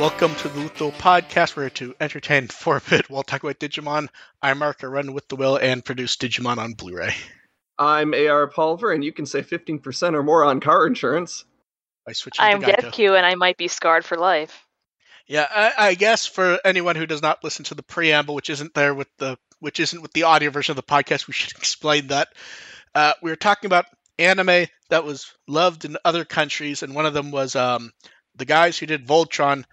Welcome to the Lutho Podcast. We're to entertain for a bit while talking about Digimon. I'm Mark, I run with the will and produce Digimon on Blu-ray. I'm AR Pulver, and you can save 15% or more on car insurance. By switching I'm to Geico. Death and I might be scarred for life. Yeah, I, I guess for anyone who does not listen to the preamble, which isn't there with the which isn't with the audio version of the podcast, we should explain that. Uh, we were talking about anime that was loved in other countries, and one of them was um, the guys who did Voltron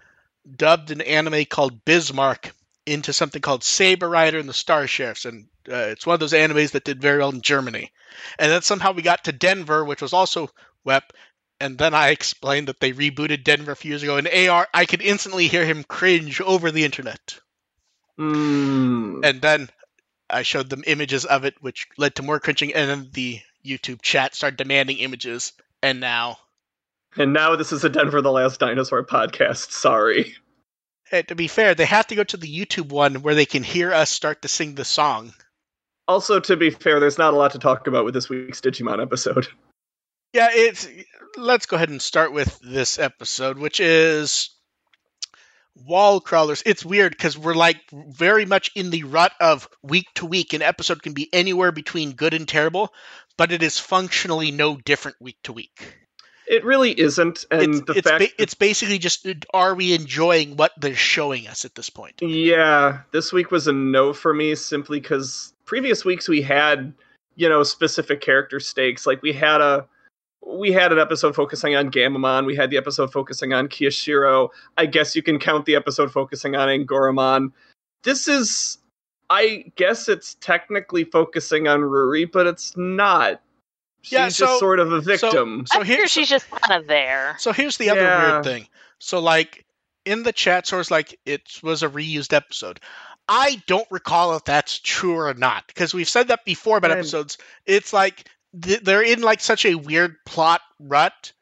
dubbed an anime called Bismarck into something called Saber Rider and the Star Sheriffs, and uh, it's one of those animes that did very well in Germany. And then somehow we got to Denver, which was also WEP, and then I explained that they rebooted Denver a few years ago. And AR, I could instantly hear him cringe over the internet. Mm. And then I showed them images of it, which led to more cringing. And then the YouTube chat started demanding images. And now, And now this is a Denver the Last Dinosaur podcast. Sorry. hey, to be fair, they have to go to the YouTube one where they can hear us start to sing the song. Also, to be fair, there's not a lot to talk about with this week's Digimon episode. Yeah, it's. Let's go ahead and start with this episode, which is wall crawlers. It's weird because we're like very much in the rut of week to week. An episode can be anywhere between good and terrible, but it is functionally no different week to week. It really isn't, and it's, the it's, fact ba- it's basically just are we enjoying what they're showing us at this point? Yeah, this week was a no for me simply because previous weeks we had, you know, specific character stakes. Like we had a we had an episode focusing on Gamamon, we had the episode focusing on Kiyoshiro. I guess you can count the episode focusing on Angoramon. This is I guess it's technically focusing on Ruli, but it's not. She's Yeah, so- just sort of a victim. So I here- figure she's just kind of there. So here's the other Yeah. weird thing. So like in the chat source, like it was a reused episode. I don't recall if that's true or not because we've said that before about And- episodes. It's like th- they're in like such a weird plot rut.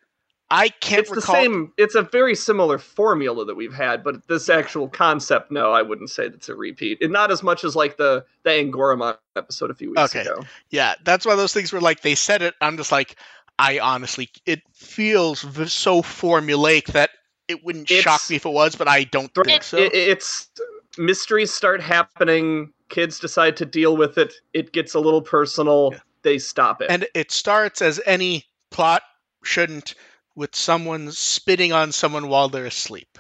I can't it's the same it's a very similar formula that we've had but this actual concept no i wouldn't say that's a repeat and not as much as like the the angoramon episode a few weeks Okay. ago Yeah, that's one of those things where like they said it. I'm just like, I honestly, it feels v- so formulaic that it wouldn't shock me if it was, but I don't think so. It- it's mysteries start happening kids decide to deal with it it gets a little personal Yeah. they stop it And it starts as any plot shouldn't, with someone spitting on someone while they're asleep.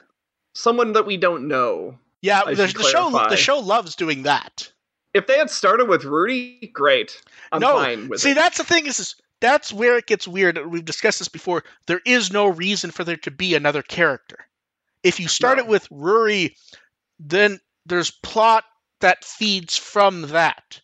someone that we don't know Yeah, the, the show the show loves doing that. if they had started with rudy great i'm no, fine with see it that's the thing is, is that's where it gets weird. We've discussed this before. There is no reason for there to be another character. If you start No. it with Ruri, then there's plot that feeds from that.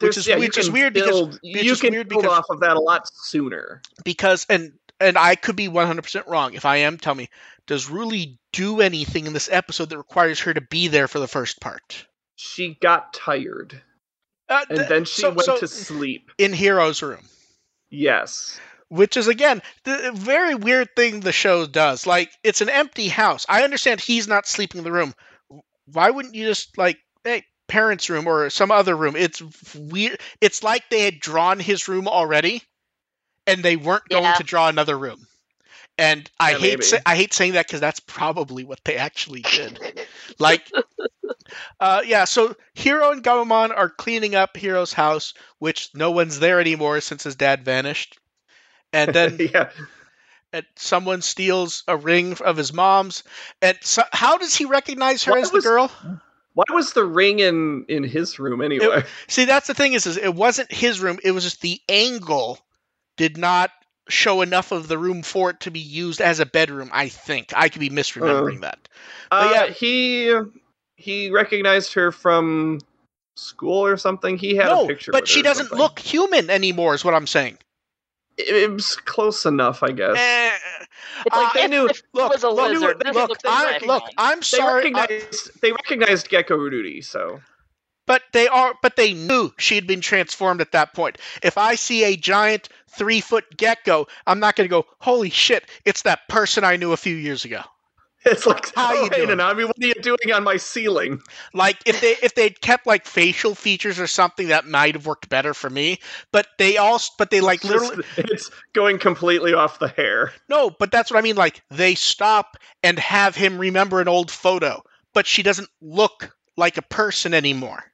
Which is yeah, which is weird because build, which you can weird because- off of that a lot sooner because and and I could be 100% wrong. If I am, tell me. Does Ruli do anything in this episode that requires her to be there for the first part? she got tired Uh, and th- then she so- went so to sleep. in Hiro's room, Yes. which is again the very weird thing the show does. Like it's an empty house. I understand he's not sleeping in the room. Why wouldn't you just like hey parents' room or some other room? It's weird. It's like they had drawn his room already, and they weren't going Yeah. to draw another room. And I Yeah, hate maybe. sa- I hate saying that because that's probably what they actually did. like uh yeah so hero and Gamamon are cleaning up hero's house which no one's there anymore since his dad vanished and then yeah. and someone steals a ring of his mom's and so, how does he recognize her Why as the girl Why was the ring in in his room anyway? see that's the thing is, is it wasn't his room it was just the angle did not show enough of the room for it to be used as a bedroom i think i could be misremembering that uh, yeah. he he recognized her from school or something. He had no a picture. but with she her doesn't something. look human anymore is what i'm saying It, it was close enough, I guess. Eh, It's Uh, like they if, knew- if look, was a look, lizard. they- this look, I, like look, I'm they sorry, uh, recognized they recognized Gecko Rudy, so but they are, but they knew she had been transformed at that point. If I see a giant three foot gecko, I'm not going to go, "Holy shit! It's that person I knew a few years ago." It's like, How oh, you doing?" Nanami, what are you doing on my ceiling? Like if they if they'd kept like facial features or something that might have worked better for me. But they all but they like It's just- literally it's going completely off the hair. no. But that's what I mean. Like they stop and have him remember an old photo, but she doesn't look like a person anymore.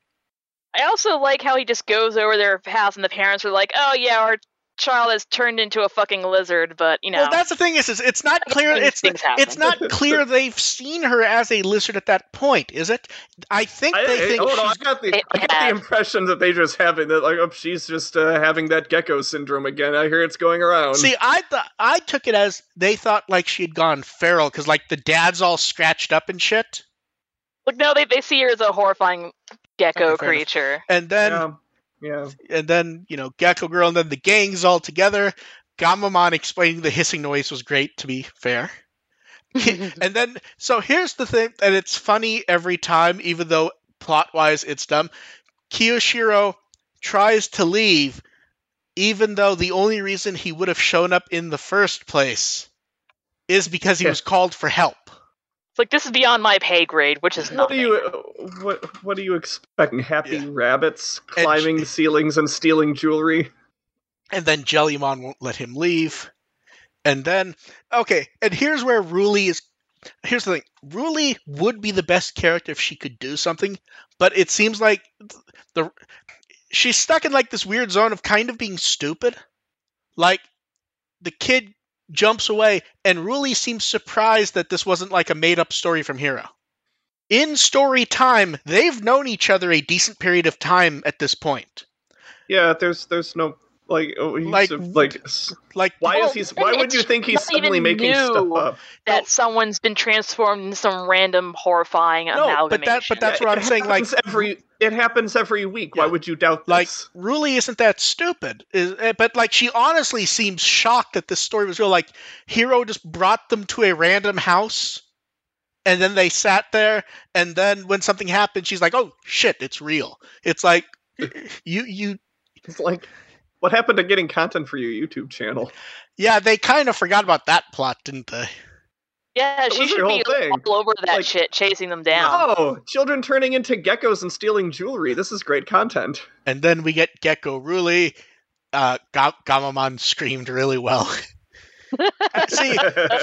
I also like how he just goes over their house and the parents are like, "Oh yeah, our child has turned into a fucking lizard," but you know, Well, that's the thing is, is it's not clear. It's things happen. it's not clear they've seen her as a lizard at that point, is it? I think I, they I- think hold on, I she's got the I got the impression that they just having that like oh she's just uh, having that gecko syndrome again. I hear it's going around. See, I thought I took it as they thought like she had gone feral because like the dad's all scratched up and shit, like no, they they see her as a horrifying gecko Okay, fair enough. creature. and then yeah, yeah. and then you know Gecko Girl, and then the gang's all together. Gamamon explaining the hissing noise was great, to be fair. and then, so here's the thing, and it's funny every time, even though plot wise it's dumb. Kiyoshiro tries to leave, even though the only reason he would have shown up in the first place is because he Yeah. was called for help. It's like this is beyond my pay grade, which is not. What do you uh, what what are you expecting? Happy Yeah. rabbits And- climbing ceilings and stealing jewelry? and then Jellymon won't let him leave. And then, okay, and here's where Ruli is. Here's the thing: Ruli would be the best character if she could do something, but it seems like the she's stuck in like this weird zone of kind of being stupid. Like the kid jumps away, and Ruli seems surprised that this wasn't like a made-up story from Hiro. In story time, they've known each other a decent period of time at this point. Yeah, there's there's no like oh, he's Like- a- like Like why Well, is he why would you think he's not suddenly making new. stuff up? that No. someone's been transformed into some random horrifying No, but that- but that's Yeah, what it I'm saying, like- every it happens every week. Why would you doubt This? like this? Ruli isn't that stupid is, eh, but like she honestly seems shocked that this story was real like hero just brought them to a random house and then they sat there and then when something happened she's like oh shit it's real it's like you you It's like what happened to getting content for your YouTube channel? yeah they kind of forgot about that plot didn't they yeah, that she should be whole thing. all over that Like- shit, chasing them down. Oh, children turning into geckos and stealing jewelry. This is great content. and then we get gecko Ruli uh Ga- Gamamon screamed really well see see, uh,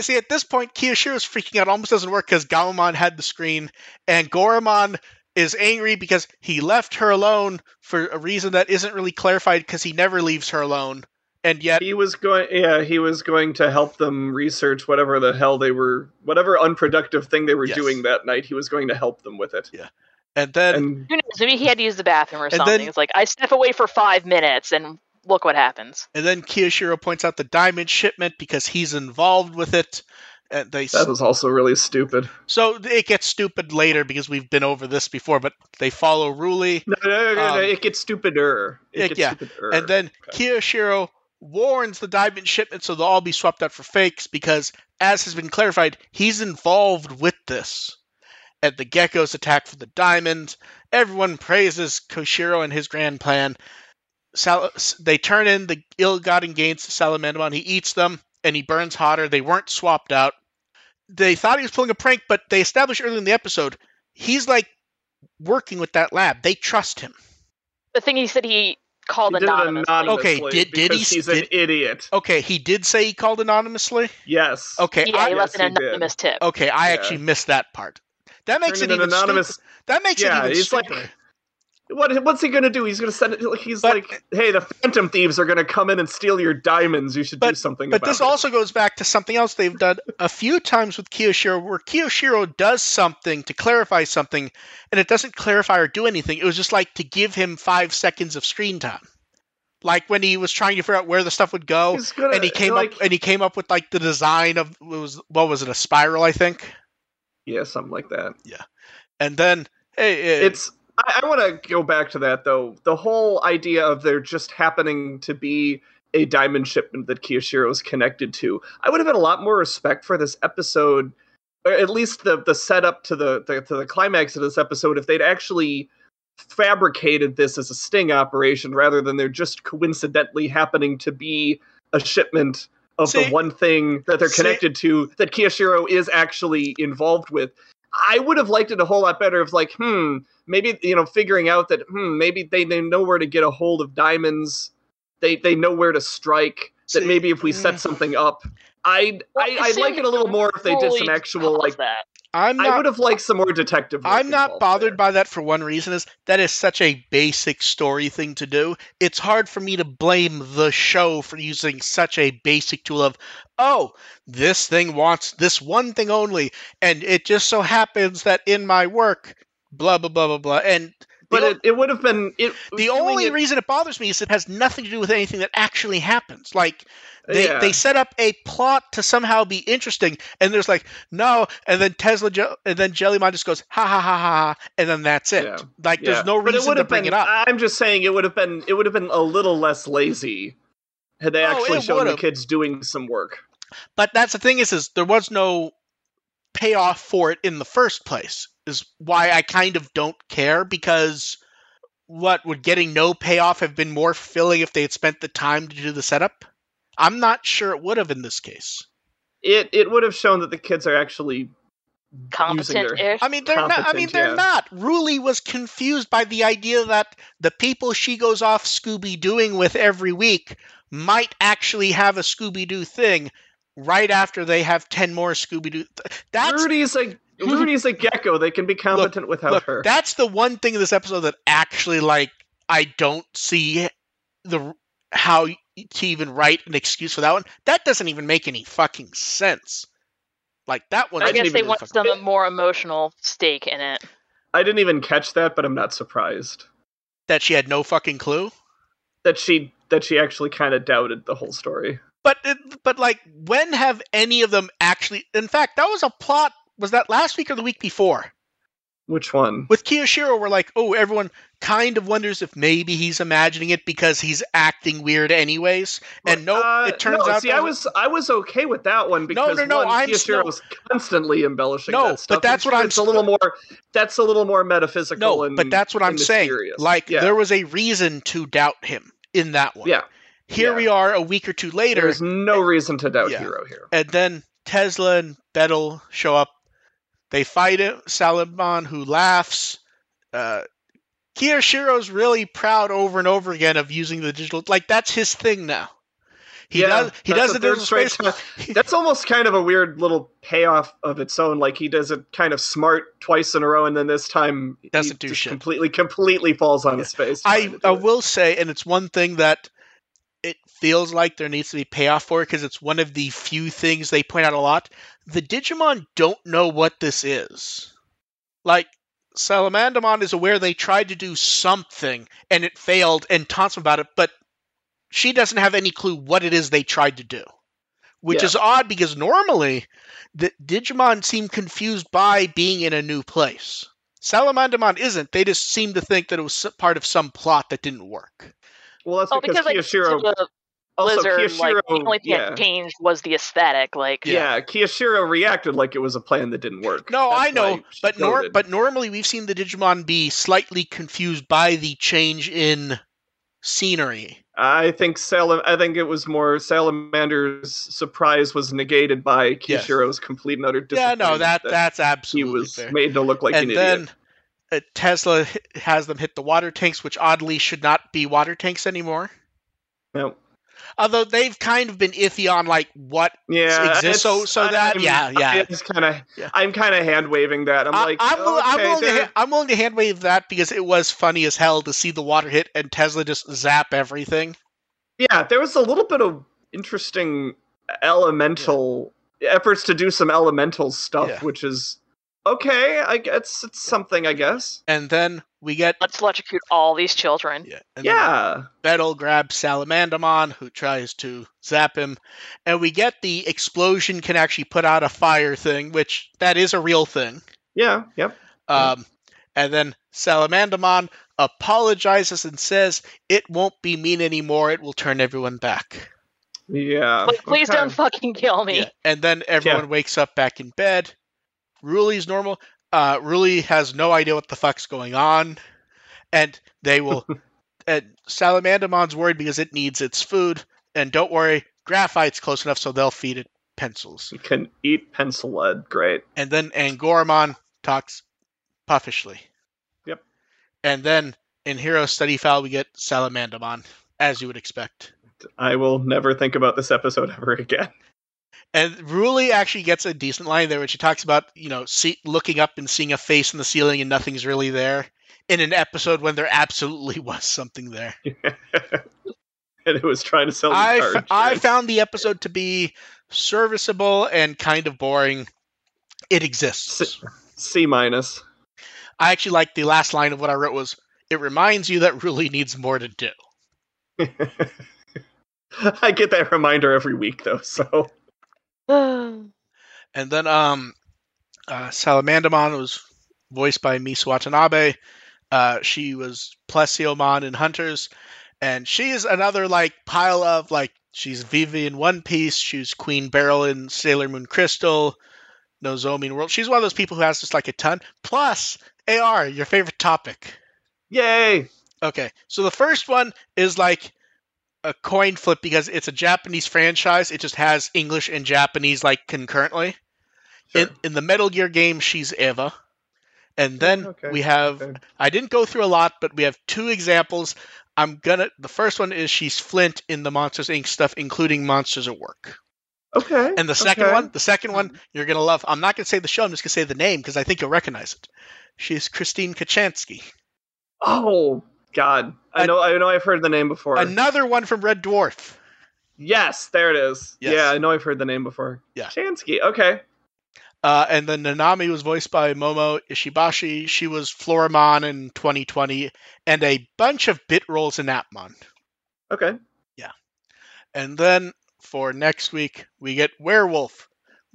see, at this point, Kiyoshiro's freaking out almost doesn't work because Gamamon had the screen, and Goramon is angry because he left her alone for a reason that isn't really clarified because he never leaves her alone, and yet, he was going yeah, he was going to help them research whatever the hell they were whatever unproductive thing they were Yes. doing that night. He was going to help them with it. yeah and then, And Who knows? Maybe he had to use the bathroom or something. then- it's like I step away for five minutes and look what happens. and then Kiyoshiro points out the diamond shipment because he's involved with it. And they that was also really stupid. so it gets stupid later because we've been over this before, but they follow Ruli. No, no, no, no, no, Um, it gets stupider. It yeah, gets yeah. stupider. And then Okay. Kiyoshiro warns the diamond shipment so they'll all be swapped out for fakes because, as has been clarified, he's involved with this. And the geckos attack for the diamond. Everyone praises Koshiro and his grand plan. Sal- they turn in the ill-gotten gains to Salamandamon. He eats them, and he burns hotter. They weren't swapped out. They thought he was pulling a prank, but they established early in the episode he's like working with that lab. They trust him. The thing he said he called He did anonymously. anonymously Okay, did- did he because he's did- an idiot. Okay, he did say he called anonymously. Yes. Okay, Yeah, I, he left yes, an anonymous tip. Okay, I Yeah. actually missed that part. That makes Turned it an even anonymous. stupider. That makes Yeah, it even he's like- stupider. What what's he gonna do? He's gonna send it. like, He's But- like, hey, the Phantom Thieves are gonna come in and steal your diamonds. You should do something but this it. also goes back to something else they've done a few times with Kiyoshiro, where Kiyoshiro does something to clarify something, and it doesn't clarify or do anything. It was just like to give him five seconds of screen time, like when he was trying to figure out where the stuff would go, gonna, and he came like, up and he came up with like the design of it was what was it a spiral, I think, yeah, something like that. Yeah, and then hey, eh, It's. I, I want to go back to that though. The whole idea of there just happening to be a diamond shipment that Kiyoshiro is connected to. I would have had a lot more respect for this episode, or at least the the setup to the, the to the climax of this episode, if they'd actually fabricated this as a sting operation rather than there just coincidentally happening to be a shipment of See- the one thing that they're See- connected to that Kiyoshiro is actually involved with. I would have liked it a whole lot better if, like, hmm, maybe you know, figuring out that hmm, maybe they, they know where to get a hold of diamonds. They they know where to strike. That See, maybe if we set mm. something up, I'd Well, I, it I'd like it a little more if they did some actual like. that. I'm I would have liked some more detective. work I'm not bothered there. by that for one reason is that is such a basic story thing to do. It's hard for me to blame the show for using such a basic tool of oh, this thing wants this one thing only and it just so happens that in my work blah blah blah blah blah and But the, it, it would have been it. the only it- reason it bothers me is it has nothing to do with anything that actually happens. Like they, yeah. they set up a plot to somehow be interesting, and there's like no, and then Tesla and then Jellymon just goes ha ha ha ha, and then that's it. Yeah. Like Yeah. there's no But it reason to bring been, it up. I'm just saying it would have been it would have been a little less lazy had they Oh, actually shown the would've. kids doing some work. But that's the thing is, is there was no payoff for it in the first place. Is why I kind of don't care because what would getting no payoff have been more fulfilling if they had spent the time to do the setup? I'm not sure it would have in this case. It it would have shown that the kids are actually using their Competent-ish. I mean, they're not. I mean, they're yeah. not. Ruli was confused by the idea that the people she goes off Scooby Dooing with every week might actually have a Scooby Doo thing right after they have ten more Scooby Doo. That's Rudy's a Rudy's hmm. a gecko. They can be competent without look, her. that's the one thing in this episode that actually like I don't see the how to even write an excuse for that one. That doesn't even make any fucking sense. Like that one. I guess they want fucking- some more emotional stake in it. I didn't even catch that, but I'm not surprised that she had no fucking clue. that she that she actually kind of doubted the whole story. But but like, when have any of them actually? In fact, that was a plot. Was that last week or the week before? Which one? With Kiyoshiro, we're like, oh, everyone kind of wonders if maybe he's imagining it because he's acting weird anyways. And nope, Uh, it turns no, out. See, I was I was okay with that one because no, no, one, I'm- Kiyoshiro's no. was constantly embellishing No, that stuff. but that's what I'm It's a little more. That's a little more metaphysical. no, and, but that's what I'm saying. Like, yeah, there was a reason to doubt him in that one. yeah. Here yeah. we are, a week or two later, There's no reason to doubt Yeah. Hiro here. and then Tesla and Bettel show up. They fight it. Salamon, who laughs. Uh, Kiyoshiro's really proud over and over again of using the digital. Like that's his thing now. He Yeah, does. He does the digital space. That's almost kind of a weird little payoff of its own. Like he does it kind of smart twice in a row, and then this time Doesn't he do just shit. completely, completely falls on his face. I, trying to do I it. will say, and it's one thing that it feels like there needs to be payoff for because it's one of the few things they point out a lot. The Digimon don't know what this is. Like, Salamandamon is aware they tried to do something and it failed and taunts them about it, but she doesn't have any clue what it is they tried to do. Which Yeah. is odd because normally the Digimon seem confused by being in a new place. Salamandamon isn't. They just seem to think that it was part of some plot that didn't work. Well, that's Oh, because, because like Kiyoshiro. To Also, Blizzard, Kiyoshiro. like the only thing yeah. that changed was the aesthetic. Like, yeah. Kiyoshiro reacted like it was a plan that didn't work. No, That's I know, but nor- but normally we've seen the Digimon be slightly confused by the change in scenery. I think Salam. I think it was more Salamander's surprise was negated by Yes. Complete and utter Yeah, no, that that's absolutely. he was fair. made to look like and an then idiot. uh, Tesla has them hit the water tanks, which oddly should not be water tanks anymore. No. Although they've kind of been iffy on like what Yeah, exists. So, so that I'm- yeah, yeah. It's kind of. Yeah. I'm kind of hand waving that. I'm I, like, I'm, wi- I'm willing to they're- I'm willing to hand wave that because it was funny as hell to see the water hit and Tesla just zap everything. yeah, there was a little bit of interesting elemental efforts to do some elemental stuff, Yeah. which is okay. I guess it's something. I guess. And then we get let's electrocute all these children. yeah, and Yeah. Bettel grabs Salamandamon, who tries to zap him, and we get the explosion can actually put out a fire thing, which that is a real thing. Yeah. Yep. Um, and then Salamandamon apologizes and says it won't be mean anymore; it will turn everyone back. Yeah. Like, please okay. don't fucking kill me. Yeah. And then everyone wakes up back in bed. Ruli's normal. Uh, Ruli has no idea what the fuck's going on, and they will. and Salamandamon's worried because it needs its food. And don't worry, graphite's close enough so they'll feed it pencils. You can eat pencil lead. Great. And then Angoramon talks puffishly. Yep. And then in Hiro Study File, we get Salamandamon, as you would expect. I will never think about this episode ever again. And Ruli actually gets a decent line there when she talks about, you know, see, looking up and seeing a face in the ceiling and nothing's really there in an episode when there absolutely was something there. and it was trying to sell I, cards. f- I found the episode to be serviceable and kind of boring. It exists. C minus. I actually like the last line of what I wrote was, it reminds you that Ruli needs more to do. I get that reminder every week though, so And then um, uh, Salamandamon was voiced by Misa Watanabe. Uh, she was Plesiomon in Hunters, and she is another like pile of like she's Vivi in One Piece. She's Queen Beryl in Sailor Moon Crystal, Nozomi in World. She's one of those people who has just like a ton. Plus, AR, your favorite topic. yay! Okay, so the first one is like a coin flip because it's a Japanese franchise. It just has English and Japanese like concurrently. Sure. In, in the Metal Gear game, she's Eva. And then Okay, we have, okay. I didn't go through a lot, but we have two examples. I'm gonna, the first one is she's Flint in the Monsters Inc. stuff, including Monsters at Work. Okay. And the second okay. one, the second one, mm-hmm. you're gonna love. I'm not gonna say the show, I'm just gonna say the name because I think you'll recognize it. She's Kristine Kochanski. Oh God, I know. I know. I've heard the name before. Another one from Red Dwarf. yes, there it is. Yes. Yeah, I know. I've heard the name before. Yeah. Chansky. Okay. Uh, and then Nanami was voiced by Momo Ishibashi. She was Floramon in 2020, and a bunch of bit roles in Appmon. Okay. Yeah. And then for next week, we get Werewolf,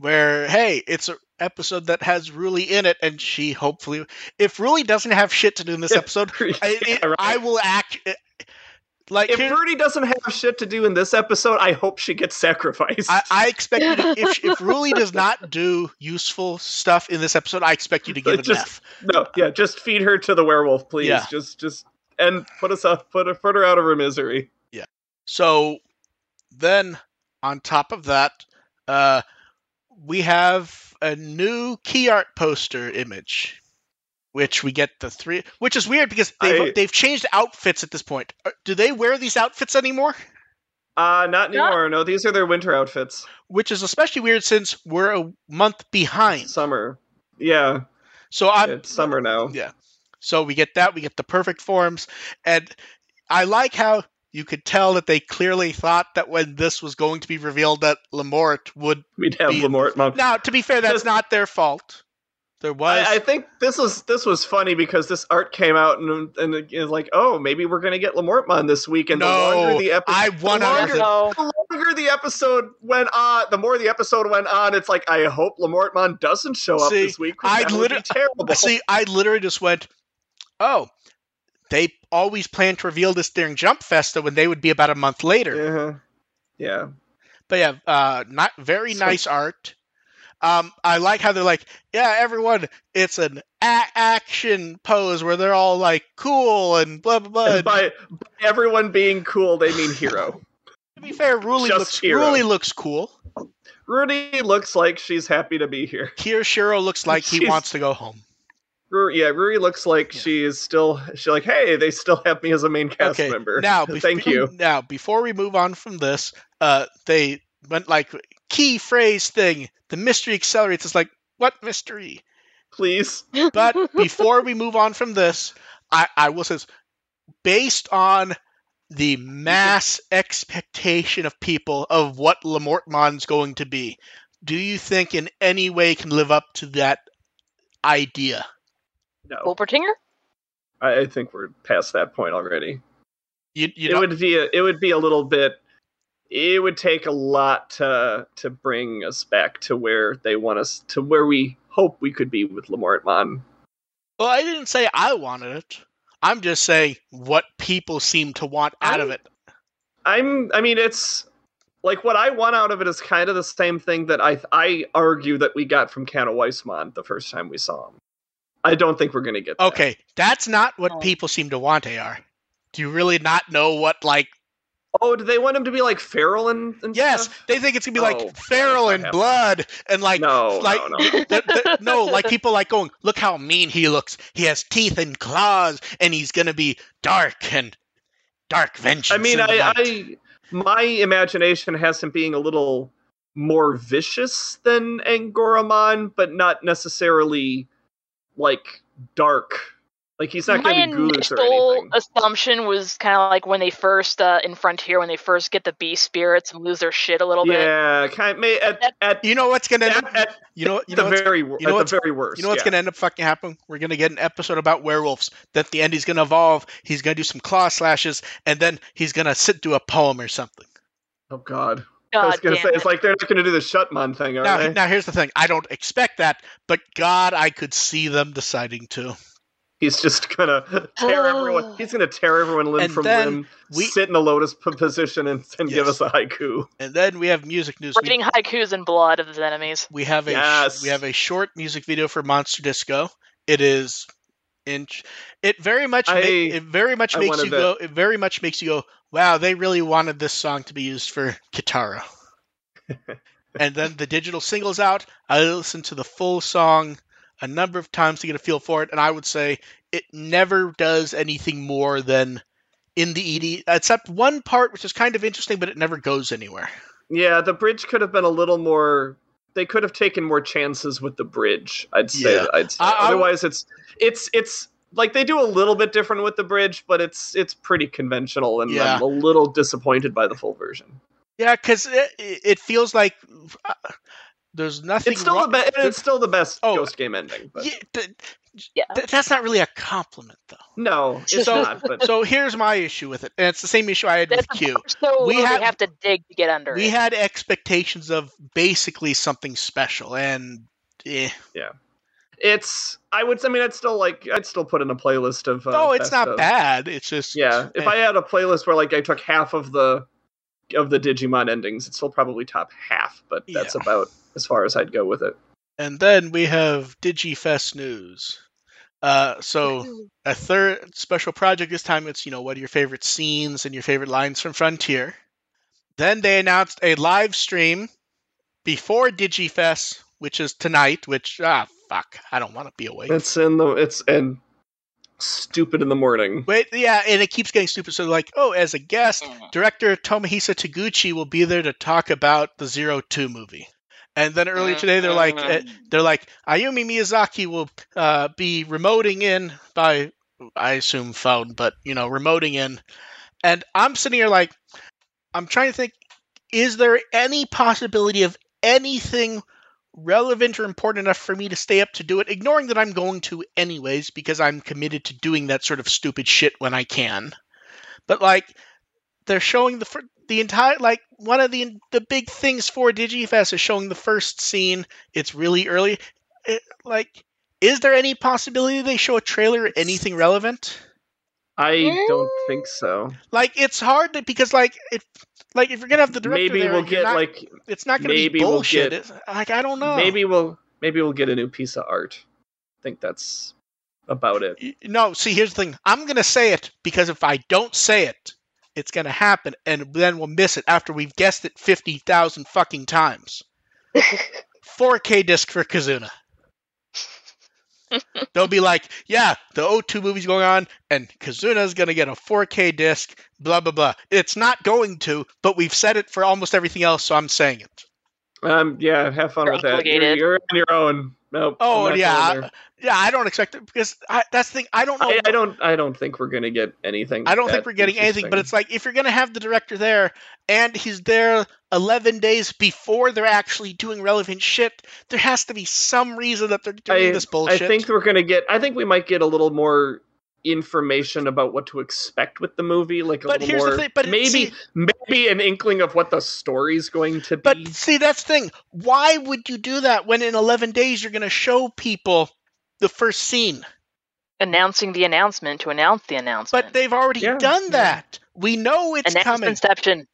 where hey, it's an episode that has Ruli in it, and she hopefully, if Ruli doesn't have shit to do in this episode, I, it- right. I will act like If Rudy doesn't have shit to do in this episode, I hope she gets sacrificed. I, I expect you to, if if Ruli does not do useful stuff in this episode, I expect you to give it an Just- F. no, yeah, just feed her to the werewolf, please. Yeah. Just, just, and put us up, put her, put her out of her misery. Yeah. So then on top of that, uh, we have a new key art poster image, which we get the three, which is weird because they've I- they've changed outfits at this point. Uh, Do they wear these outfits anymore? Uh, not Not- anymore. No, these are their winter outfits. Which is especially weird since we're a month behind. Summer. Yeah, So I'm it's summer now. Yeah. So we get that. We get the perfect forms, and I like how you could tell that they clearly thought that when this was going to be revealed that Lamort would. We'd have Be- Lamortmon. Now, to be fair, that's Just- not their fault. There was. I, I think this was this was funny because this art came out and and it was like, oh, maybe we're gonna get Lamortmon this week. And the No, longer the episode, I the one longer, the longer the episode went on, the more the episode went on. It's like I hope Lamortmon doesn't show up this week. I'd that would liter- be terrible. See, I literally just went, oh, they always plan to reveal this during Jump Festa when they would be about a month later. yeah, yeah. But yeah, uh, not very So- nice art. Um, I like how they're like, yeah, everyone, it's an a- action pose where they're all like cool and blah blah blah. And by, by everyone being cool, they mean hero. to be fair, Ruli looks hero. Ruli looks cool. Rudy looks like she's happy to be here. Kirishiro looks like he She's- wants to go home. Ruli, yeah, Ruli looks like Yeah. she is still. She's like, hey, they still have me as a main cast okay, member. now bef- thank you. Now, before we move on from this, uh, they went like key phrase thing. The mystery accelerates. It's like what mystery? Please, But before we move on from this, I, I will say this. based on the mass expectation of people of what Lamortmon's going to be, do you think in any way can live up to that idea? No, Wolpertinger? I, I think we're past that point already. You, you it would be a, it would be a little bit. It would take a lot to to bring us back to where they want us to where we hope we could be with Lamortmon. well, I didn't say I wanted it. I'm just saying what people seem to want out of it. I'm. I mean, it's like what I want out of it is kind of the same thing that I I argue that we got from Kana Weissman the first time we saw him. I don't think we're gonna get. that. Okay, that's not what Oh. people seem to want, AR. Do you really not know what, like, Oh, do they want him to be like feral and, and Yes, stuff? they think it's gonna be No, like oh, feral and blood and like no, like no, no. th- th- no, like people like going, look how mean he looks. He has teeth and claws, and he's gonna be dark and dark vengeance. I mean, I. I my imagination has him being a little more vicious than Angoramon, but not necessarily like dark. Like he's not My going to be Goose or initial anything. assumption was kind of like when they first uh, in Frontier, when they first get the beast spirits and lose their shit a little bit. Yeah, kind may at, at, you know what's gonna end at, up, at you know you the know what's, very you know at the very worst. you know what's yeah. gonna end up fucking happening? We're gonna get an episode about werewolves. That the end he's gonna evolve. He's gonna do some claw slashes, and then he's gonna sit do a poem or something. Oh God. I was gonna say it. it's like they're not gonna do the Shutmon thing, are Now, they? now here's the thing. I don't expect that, but God, I could see them deciding to. He's just gonna tear everyone. He's gonna tear everyone limb And from then limb, we- sit in a lotus position, and, and give us a haiku. And then we have music news. We, Writing haikus in blood of his enemies. we have a Yes. we have a short music video for Monster Disco. It is inch. It very much ma- it very much I makes you to- go. It very much makes you go. Wow, they really wanted this song to be used for Kitara. and then the digital singles out. I listened to the full song a number of times to get a feel for it, and I would say it never does anything more than in the ED, except one part which is kind of interesting, but it never goes anywhere. Yeah, the bridge could have been a little more. They could have taken more chances with the bridge. I'd say. Yeah. I'd say. Otherwise, it's it's it's like they do a little bit different with the bridge, but it's it's pretty conventional, and Yeah. I'm a little disappointed by the full version. Yeah, because it, it feels like uh, there's nothing. It's still wrong- the best. It's still the best Oh, Ghost Game ending. But Yeah, th- Yeah. th- that's not really a compliment, though. no, it's So- not. But So here's my issue with it, and it's the same issue I had with That's Q. so We we have- have to dig to get under We it. had expectations of basically something special, and eh. It's. I would. I mean, I'd still like. I'd still put in a playlist of. Uh, oh, it's not of. bad. It's just Yeah, if eh. I had a playlist where like I took half of the of the Digimon endings, it's still probably top half, but that's Yeah. about as far as I'd go with it. And then we have DigiFest news. Uh, so a third special project this time. It's you know what are your favorite scenes and your favorite lines from Frontier. Then they announced a live stream before DigiFest, which is tonight. Which ah fuck, I don't want to be awake. It's in the it's in stupid in the morning. Wait, yeah, and it keeps getting stupid. So like, oh, as a guest, Mm. director Tomohisa Taguchi will be there to talk about the Zero Two movie. And then earlier today, they're like, uh, they're like, Ayumi Miyazaki will uh, be remoting in by, I assume phone, but you know, remoting in. And I'm sitting here like, I'm trying to think, is there any possibility of anything relevant or important enough for me to stay up to do it? Ignoring that I'm going to anyways because I'm committed to doing that sort of stupid shit when I can. But like, they're showing the fir- the entire like one of the the big things for DigiFest is showing the first scene. It's really early. It, like, is there any possibility they show a trailer or anything relevant? I don't mm. think so. Like, it's hard to, because like it, like if you're gonna have the director Maybe there, we'll get not- like it's not gonna be maybe we'll bullshit. get- It's- like I don't know. maybe we'll maybe we'll get a new piece of art. I think that's about it. No, see, here's the thing. I'm gonna say it because if I don't say it, it's gonna happen, and then we'll miss it after we've guessed it fifty thousand fucking times. 4K disc for Kizuna. They'll be like, yeah, the O2 movie's going on, and Kizuna's gonna get a 4K disc, blah blah blah. It's not going to, but we've said it for almost everything else, so I'm saying it. Um, yeah, have fun You're with that. You're, you're on your own. Nope. Oh yeah, I, yeah. I don't expect it because I, that's the thing. I don't know. I, I don't. I don't think we're gonna get anything. I don't think we're getting anything, but it's like if you're going to have the director there and he's there 11 days before they're actually doing relevant shit, there has to be some reason that they're doing this bullshit. I think we're gonna get. I think we might get a little more information about what to expect with the movie. Like a But little here's the more. thing- but maybe see- maybe an inkling of what the story's going to be. but see, that's the thing. Why would you do that when in 11 days you're going to show people the first scene? Announcing the announcement to announce the announcement. But they've already Yeah, done yeah. that. We know it's coming. Announcementception.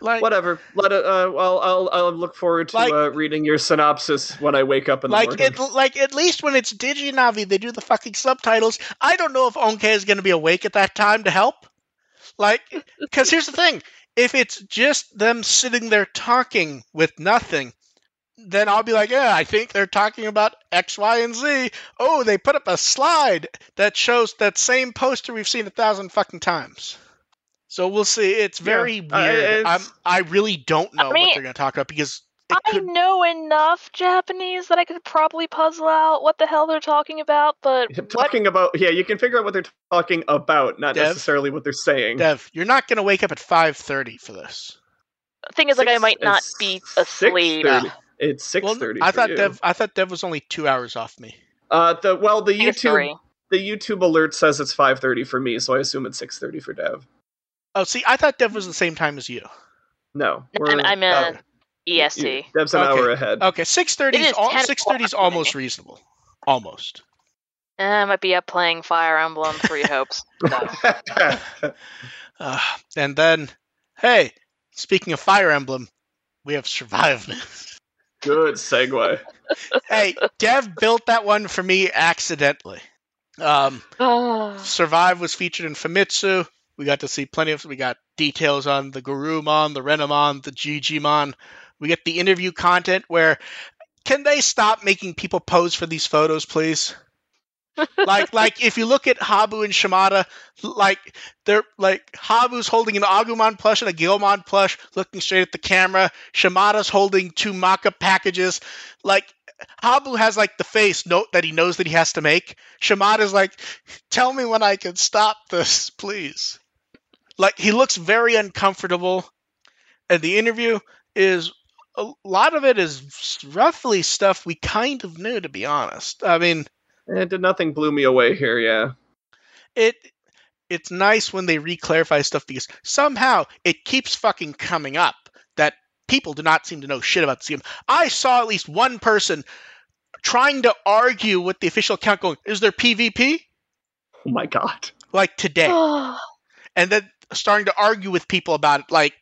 Like, Whatever. Let it. Uh, well, I'll I'll look forward to Like- uh, reading your synopsis when I wake up in the like morning. it, like at least when it's Diginavi, they do the fucking subtitles. I don't know if Onke is going to be awake at that time to help. Like, because here's the thing: if it's just them sitting there talking with nothing, then I'll be like, yeah, I think they're talking about X, Y, and Z. Oh, they put up a slide that shows that same poster we've seen a thousand fucking times. So we'll see. It's very uh, weird. I'm, it's- I really don't know mean, what they're going to talk about because it I could. know enough Japanese that I could probably puzzle out what the hell they're talking about, but what Talking about yeah, you can figure out what they're talking about, not Dev? necessarily what they're saying. Dev, you're not going to wake up at 5:30 for this. thing is like I might not be asleep. 6:30. It's six Well, thirty. I thought Dev. I thought Dev was only two hours off me. Uh, the well, the I think it's YouTube the YouTube alert says it's five thirty for me, so I assume it's six thirty for Dev. Oh, see, I thought Dev was the same time as you. No, I'm, we're- I'm uh, in EST. Dev's an Okay. hour ahead. Okay, 6:30 It is is al- 10 6:30 is almost reasonable. Almost. Eh, I might be up playing Fire Emblem Three Hopes. Uh, and then, hey, speaking of Fire Emblem, we have Survive news. Good segue. hey, Dev built that one for me accidentally. Um, Survive was featured in Famitsu. We got to see plenty of. We got details on the Garumon, the Renamon, the Gigimon. We get the interview content where. Can they stop making people pose for these photos, please? like, like if you look at Habu and Shimada, like they're like Habu's holding an Agumon plush and a Guilmon plush, looking straight at the camera. Shimada's holding two mock-up packages. Like Habu has like the face note that he knows that he has to make. Shimada's like, "Tell me when I can stop this, please." Like he looks very uncomfortable, and the interview is a lot of it is roughly stuff we kind of knew, to be honest. I mean, eh, It did nothing blew me away here. Yeah. it it's nice when they re-clarify stuff because somehow it keeps fucking coming up that people do not seem to know shit about this game. I saw at least one person trying to argue with the official account going, is there PvP? Oh my god. Like today. and then starting to argue with people about it like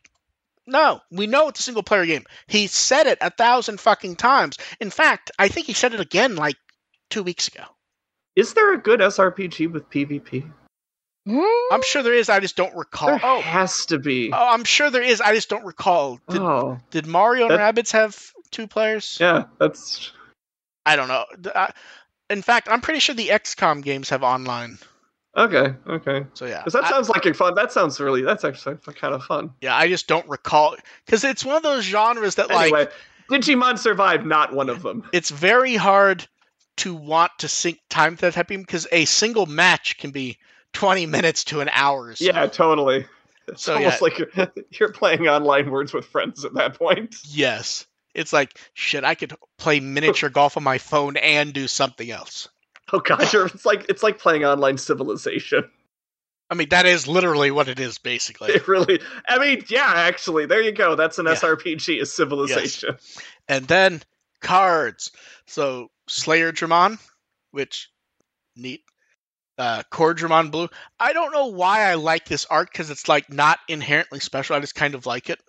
no, we know it's a single player game. He said it a thousand fucking times. In fact, I think he said it again like two weeks ago. Is there a good SRPG with PvP? Hmm? I'm sure there is, I just don't recall. There Oh, has to be. Oh, I'm sure there is. I just don't recall. Did, oh, did Mario and Rabbids have two players? yeah. That's I don't know. I- in fact, I'm pretty sure the XCOM games have online. Okay. Okay. So yeah, 'Cause that I, sounds like a fun. That sounds really. That's actually kind of fun. yeah. I just don't recall because it's one of those genres that like Anyway, Digimon Survive, not one of them. it's very hard to want to sync time to that type because a single match can be 20 minutes to an hour. so. Yeah, totally. It's So, almost like you're, you're playing online words with friends at that point. Yes. It's like shit. I could play miniature golf on my phone and do something else. Oh god, you're, it's like it's like playing online Civilization. I mean, that is literally what it is, basically. It really. I mean, yeah, actually, there you go. That's an Yeah. SRPG, is Civilization. And then cards. So Slayer Dramon, which neat. Uh, Core Dramon Blue. I don't know why I like this art because it's like not inherently special. I just kind of like it.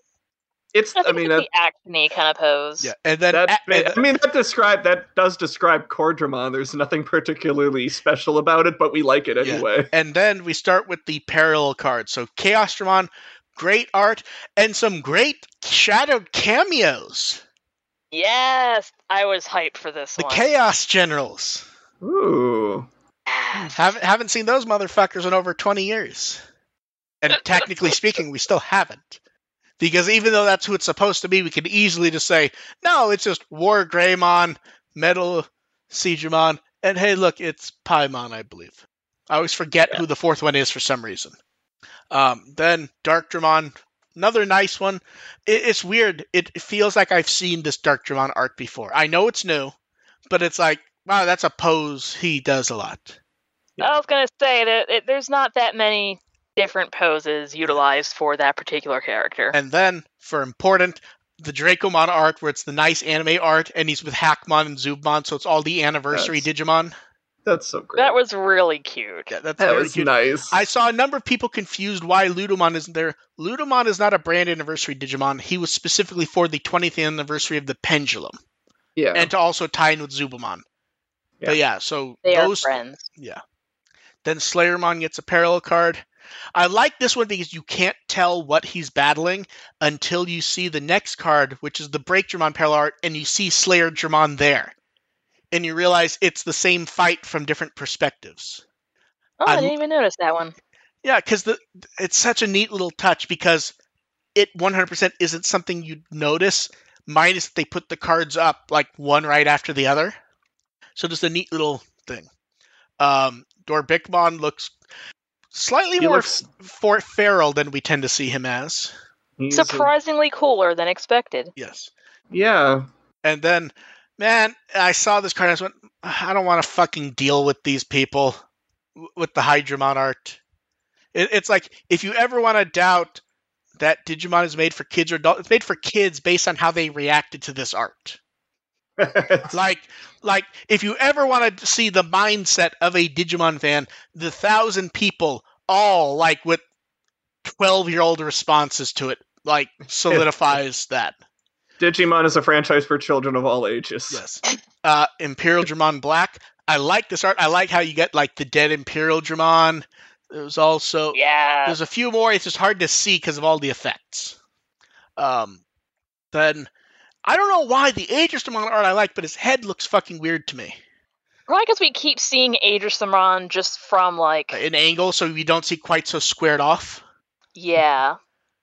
It's. I, I mean, it's that, the actiony kind of pose. Yeah, and then that. a- and I mean, that describe that does describe Coredramon. There's nothing particularly special about it, but we like it Yeah. anyway. And then we start with the parallel cards. So Chaos Dramon, great art, and some great shadowed cameos. Yes, I was hyped for this The one. Chaos Generals. Ooh. Haven't haven't seen those motherfuckers in over twenty years. And technically speaking, we still haven't. Because even though that's who it's supposed to be, we could easily just say, no, it's just War Greymon, Metal Siegemon, and hey, look, it's Paimon, I believe. I always forget who the fourth one is for some reason. Um, then Dark Dramon, another nice one. It, it's weird. It, it feels like I've seen this Dark Dramon art before. I know it's new, but it's like, wow, that's a pose he does a lot. I was gonna say that it, there's not that many different poses utilized for that particular character. And then for important, the Dracomon art where it's the nice anime art, and he's with Hackmon and Zubamon, so it's all the anniversary That's- Digimon. That's so great. that was really cute. Yeah, that's that was cute. nice. I saw a number of people confused why Ludomon isn't there. Ludomon is not a brand anniversary Digimon. He was specifically for the 20th anniversary of the Pendulum, yeah. and to also tie in with Zubamon. But yeah, so They those are friends. Yeah. Then Slayermon gets a parallel card. I like this one because you can't tell what he's battling until you see the next card, which is the Break Dramon parallel art, and you see Slayer Dramon there. And you realize it's the same fight from different perspectives. Oh, I, I- didn't even notice that one. Yeah, because the it's such a neat little touch because it 100% isn't something you'd notice, minus they put the cards up like one right after the other. So just a neat little thing. Um, Dorbickmon looks slightly He more looks- for feral than we tend to see him as. He's a- Surprisingly cooler than expected. Yes. yeah. And then, man, I saw this card and I just went, I don't want to fucking deal with these people with the Hydramon art. It, it's like, if you ever want to doubt that Digimon is made for kids or adults, it's made for kids based on how they reacted to this art. Like, like if you ever want to see the mindset of a Digimon fan, the thousand people all like with 12 year old responses to it, like solidifies that. Digimon is a franchise for children of all ages. Yes. Uh, Imperial Dramon Black. I like this art. I like how you get like the dead Imperial Dramon. There's also Yeah. there's a few more. It's just hard to see because of all the effects. Um, then I don't know why the Aegis Dramon art I like, but his head looks fucking weird to me. Probably because we keep seeing Aegis Dramon just from like, An angle, so you don't see quite so squared off. yeah.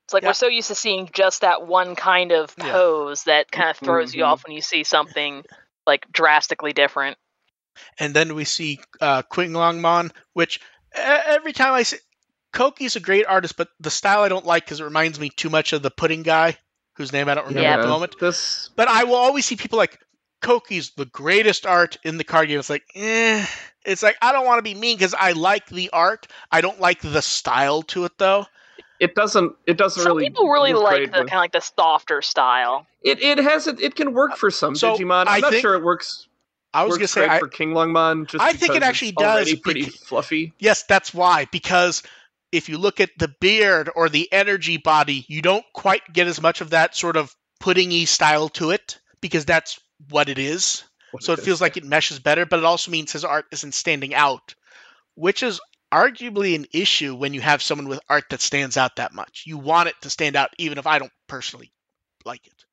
It's like Yeah. we're so used to seeing just that one kind of Yeah. pose that kind of throws you Mhm. off when you see something like drastically different. And then we see uh, Qinglongmon, which every time I see Koki's a great artist, but the style I don't like because it reminds me too much of the pudding guy, whose name I don't remember at the moment. This But I will always see people like Koki's the greatest art in the card game. It's like, eh. It's like I don't want to be mean because I like the art. I don't like the style to it though. it doesn't it doesn't Some really people really like the with- kind of like the softer style. it it has it, it can work for some So, Digimon. I I'm not think- sure it works I was gonna say, I, for Qinglongmon just I think it actually it's already does pretty bec- fluffy. yes, that's why. Because if you look at the beard or the energy body, you don't quite get as much of that sort of puddingy style to it because that's what it is. So it feels like it meshes better, but it also means his art isn't standing out, which is arguably an issue when you have someone with art that stands out that much. You want it to stand out, even if I don't personally like it.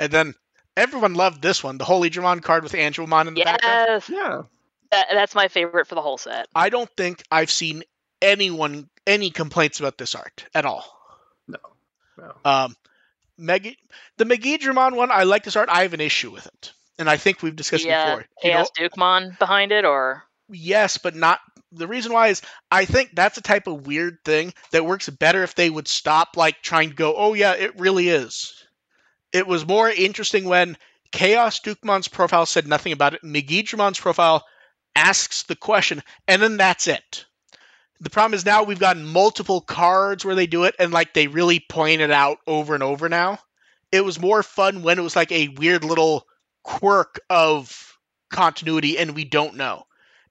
And then everyone loved this one, the Holy Dramon card with Angelmon in the background. Yes, yeah. that, that's my favorite for the whole set. I don't think I've seen anyone any complaints about this art at all. No. Um, Megi, the Megidramon one, I like this art. I have an issue with it, and I think we've discussed it Yeah, uh, before. You know, Chaos Dukemon behind it, or yes, but not. The reason why is I think that's a type of weird thing that works better if they would stop like trying to go, oh yeah, it really is. It was more interesting when Chaos Dukemon's profile said nothing about it. Megidramon's profile asks the question, and then that's it. The problem is now we've gotten multiple cards where they do it, and like they really point it out over and over now. It was more fun when it was like a weird little quirk of continuity, and we don't know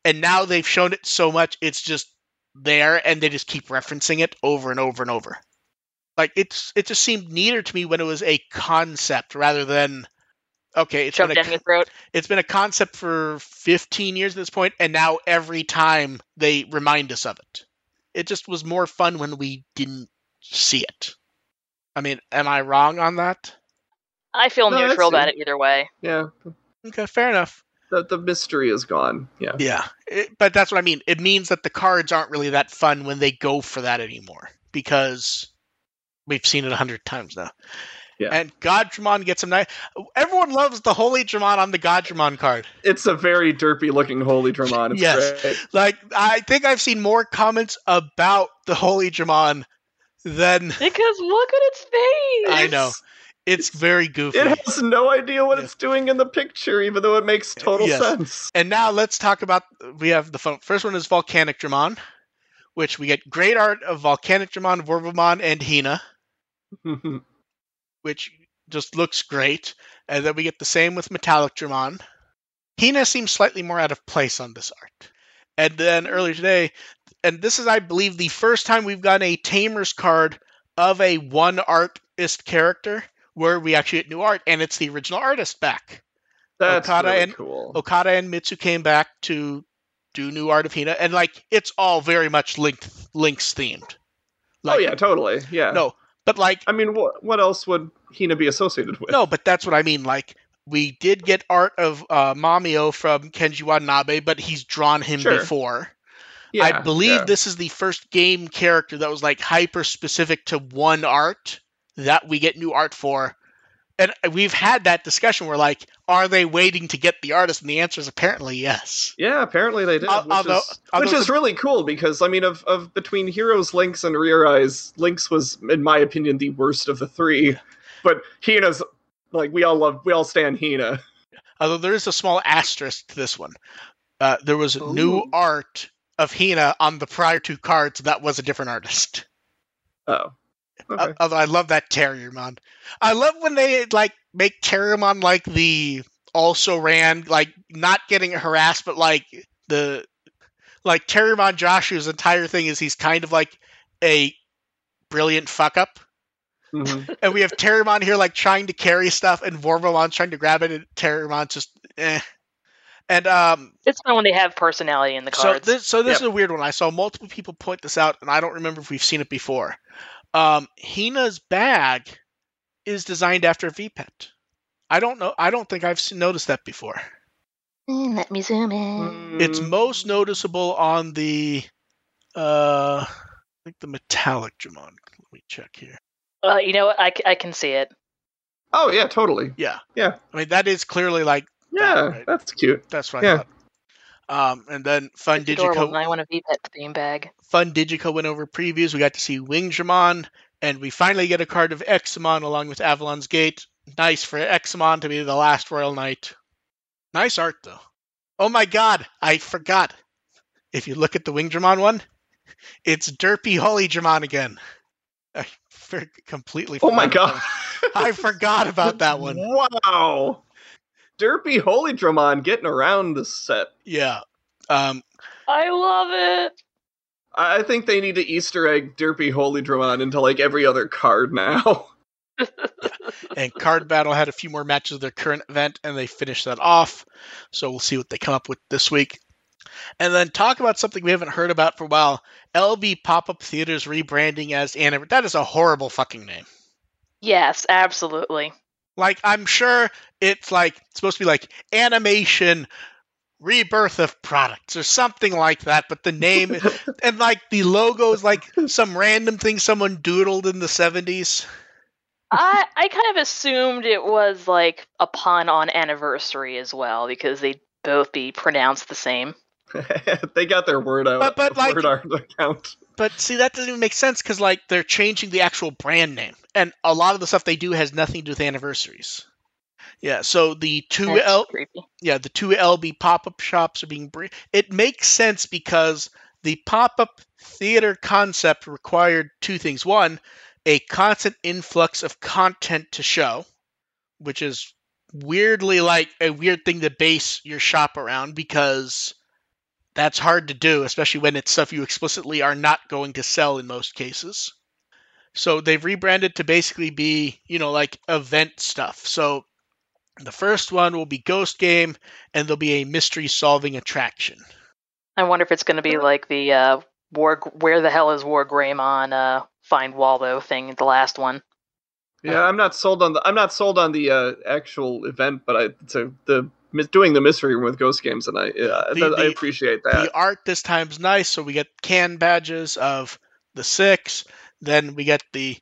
and now they've shown it so much it's just there and they just keep referencing it over and over and over like it's it just seemed neater to me when it was a concept rather than okay it's shoved been, a, down your throat. it's been a concept for 15 years at this point and now every time they remind us of it it just was more fun when we didn't see it i mean am i wrong on that I feel No, neutral about it either way. Yeah. okay fair enough The the mystery is gone. Yeah. Yeah, it, but that's what I mean. It means that the cards aren't really that fun when they go for that anymore because we've seen it a hundred times now. Yeah. And Goddramon gets some nice. Everyone loves the Holy Dramon on the God Goddramon card. It's a very derpy looking Holy Dramon. It's Yes. great. Like I think I've seen more comments about the Holy Dramon than Because look at its face. I know. it's very goofy. It has no idea what Yeah. it's doing in the picture, even though it makes total Yes. sense. And now let's talk about. We have the fo- first one is Volcanic Dramon, which we get great art of Volcanic Dramon, Vorvomon, and Hina. which just looks great. And then we get the same with Metallic Dramon. Hina seems slightly more out of place on this art. And then earlier today, and this is, I believe, the first time we've gotten a Tamers card of a one artist character where we actually get new art, and it's the original artist back. That's Okada really and- cool. Okada and Mitsu came back to do new art of Hina, and like it's all very much linked links themed. Oh, like, oh yeah, totally. Yeah. No, but like I mean, what what else would Hina be associated with? no, but that's what I mean. Like we did get art of uh, Mamio from Kenji Watanabe, but he's drawn him Sure. before. Yeah, I believe yeah. this is the first game character that was like hyper specific to one art that we get new art for. And we've had that discussion where like, are they waiting to get the artist? And the answer is apparently yes. Yeah, apparently they did, Al- which, although- is, although which is the- really cool because I mean, of of between Heroes, Links, and Rear Eyes, Links was, in my opinion, the worst of the three. But Hina's like we all love, we all stand Hina. Although there is a small asterisk to this one. Uh, there was new art of Hina on the prior two cards that was a different artist. Oh, Uh, okay. although I love that Terriermon. I love when they like make Terriermon like the also ran, like not getting harassed, but like the like Terriermon Joshua's entire thing is he's kind of like a brilliant fuck up. Mhm. And we have Terriermon here like trying to carry stuff and Vorvomon trying to grab it and Terriermon just eh. And um It's fun when they have personality in the so cards. this so this Yep. is a weird one. I saw multiple people point this out, and I don't remember if we've seen it before. Um, Hina's bag is designed after VPET. I don't know. I don't think I've noticed that before. Mm, Let me zoom in. It's Mm, most noticeable on the, uh, I think the metallic Dramon. Let me check here. Uh, you know what? I, c- I can see it. Oh yeah, totally. Yeah, Yeah. I mean that is clearly like Yeah, right. that's cute. that's what I Yeah. Thought. Um, and then Fun It's adorable, Digico. and I want a VPET theme bag. Fun Digico went over previews. We got to see Wingdramon, and we finally get a card of Examon along with Avalon's Gate. Nice for Examon to be the last Royal Knight. Nice art, though. Oh my god, I forgot. If you look at the Wingdramon one, it's Derpy Holy Dramon again. I for- completely Oh my god. I forgot about that one. Wow. Derpy Holy Dramon getting around this set. Yeah. Um, I love it. I I think they need to Easter egg Derpy Holy Dramon into like every other card now. and Card Battle had a few more matches of their current event, and they finished that off. So we'll see what they come up with this week. And then talk about something we haven't heard about for a while. LB Pop Up Theaters rebranding as Anime. That is a horrible fucking name. Yes, absolutely. Like, I'm sure it's like supposed to be like animation rebirth of products or something like that, but the name and like the logo is like some random thing someone doodled in the 70s. I I kind of assumed it was like a pun on anniversary as well because they'd both be pronounced the same. they got their word out. But- but, like- word art account. But see, that doesn't even make sense because like they're changing the actual brand name, and a lot of the stuff they do has nothing to do with anniversaries. Yeah, so the two That's L, creepy. yeah, the two LB pop up shops are being. Br- it makes sense because the pop up theater concept required two things: one, a constant influx of content to show, which is weirdly like a weird thing to base your shop around because that's hard to do, especially when it's stuff you explicitly are not going to sell in most cases. So they've rebranded to basically be, you know, like event stuff. So the first one will be Ghost Game, and there'll be a mystery solving attraction. I wonder if it's going to be like the uh, War. Where the hell is War Greymon? Uh, Find Waldo thing. The last one. Yeah, I'm not sold on the. I'm not sold on the uh, actual event, but I it's a, the mis- doing the mystery room with Ghost Games, and I yeah, The- I appreciate that. The art this time's nice, so we get can badges of the six, then we get the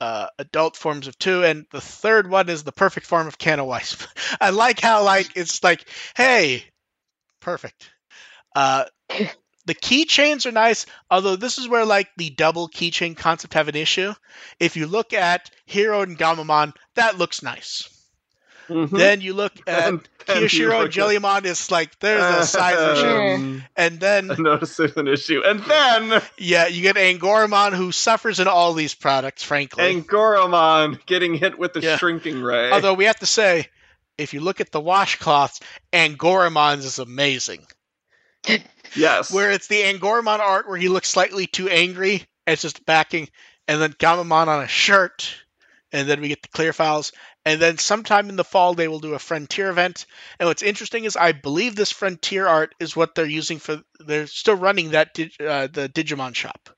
uh, adult forms of two, and the third one is the perfect form of Canna Wisp. I like how like it's like, hey, perfect. Uh, the keychains are nice, although this is where like the double keychain concept have an issue. If you look at Hiro and Gammamon, that looks nice. Mhm. Then you look at And then you Kiyoshiro and Jellymon, it's like there's a size issue. Um, And then I noticed there's an issue, and then Yeah, you get Angoramon who suffers in all these products, frankly. Angoramon getting hit with the Yeah. shrinking ray. Although we have to say, if you look at the washcloths, Angoramon's is amazing. yes, Where it's the Angoramon art where he looks slightly too angry, and it's just backing, and then Gammamon on a shirt, and then we get the clear files. And then sometime in the fall they will do a Frontier event. And what's interesting is I believe this Frontier art is what they're using for. They're still running that uh, the Digimon shop.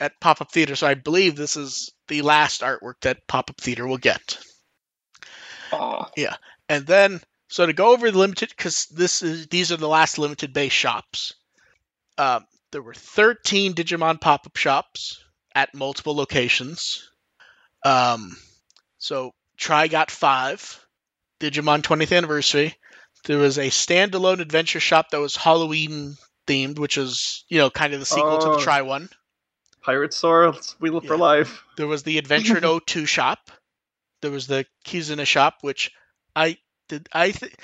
at Pop Up Theater, so I believe this is the last artwork that Pop Up Theater will get. yeah And then, so to go over the limited, because this is these are the last limited base shops. Um, there were 13 Digimon pop-up shops at multiple locations. Um, so Tri got five. Digimon 20th anniversary. There was a standalone adventure shop that was Halloween themed, which is you know kind of the sequel to Oh. the Tri one. Pirate Sword, Wheel for Yeah. Life. There was the Adventure in 02 shop. There was the Kizuna shop, which I did. I th-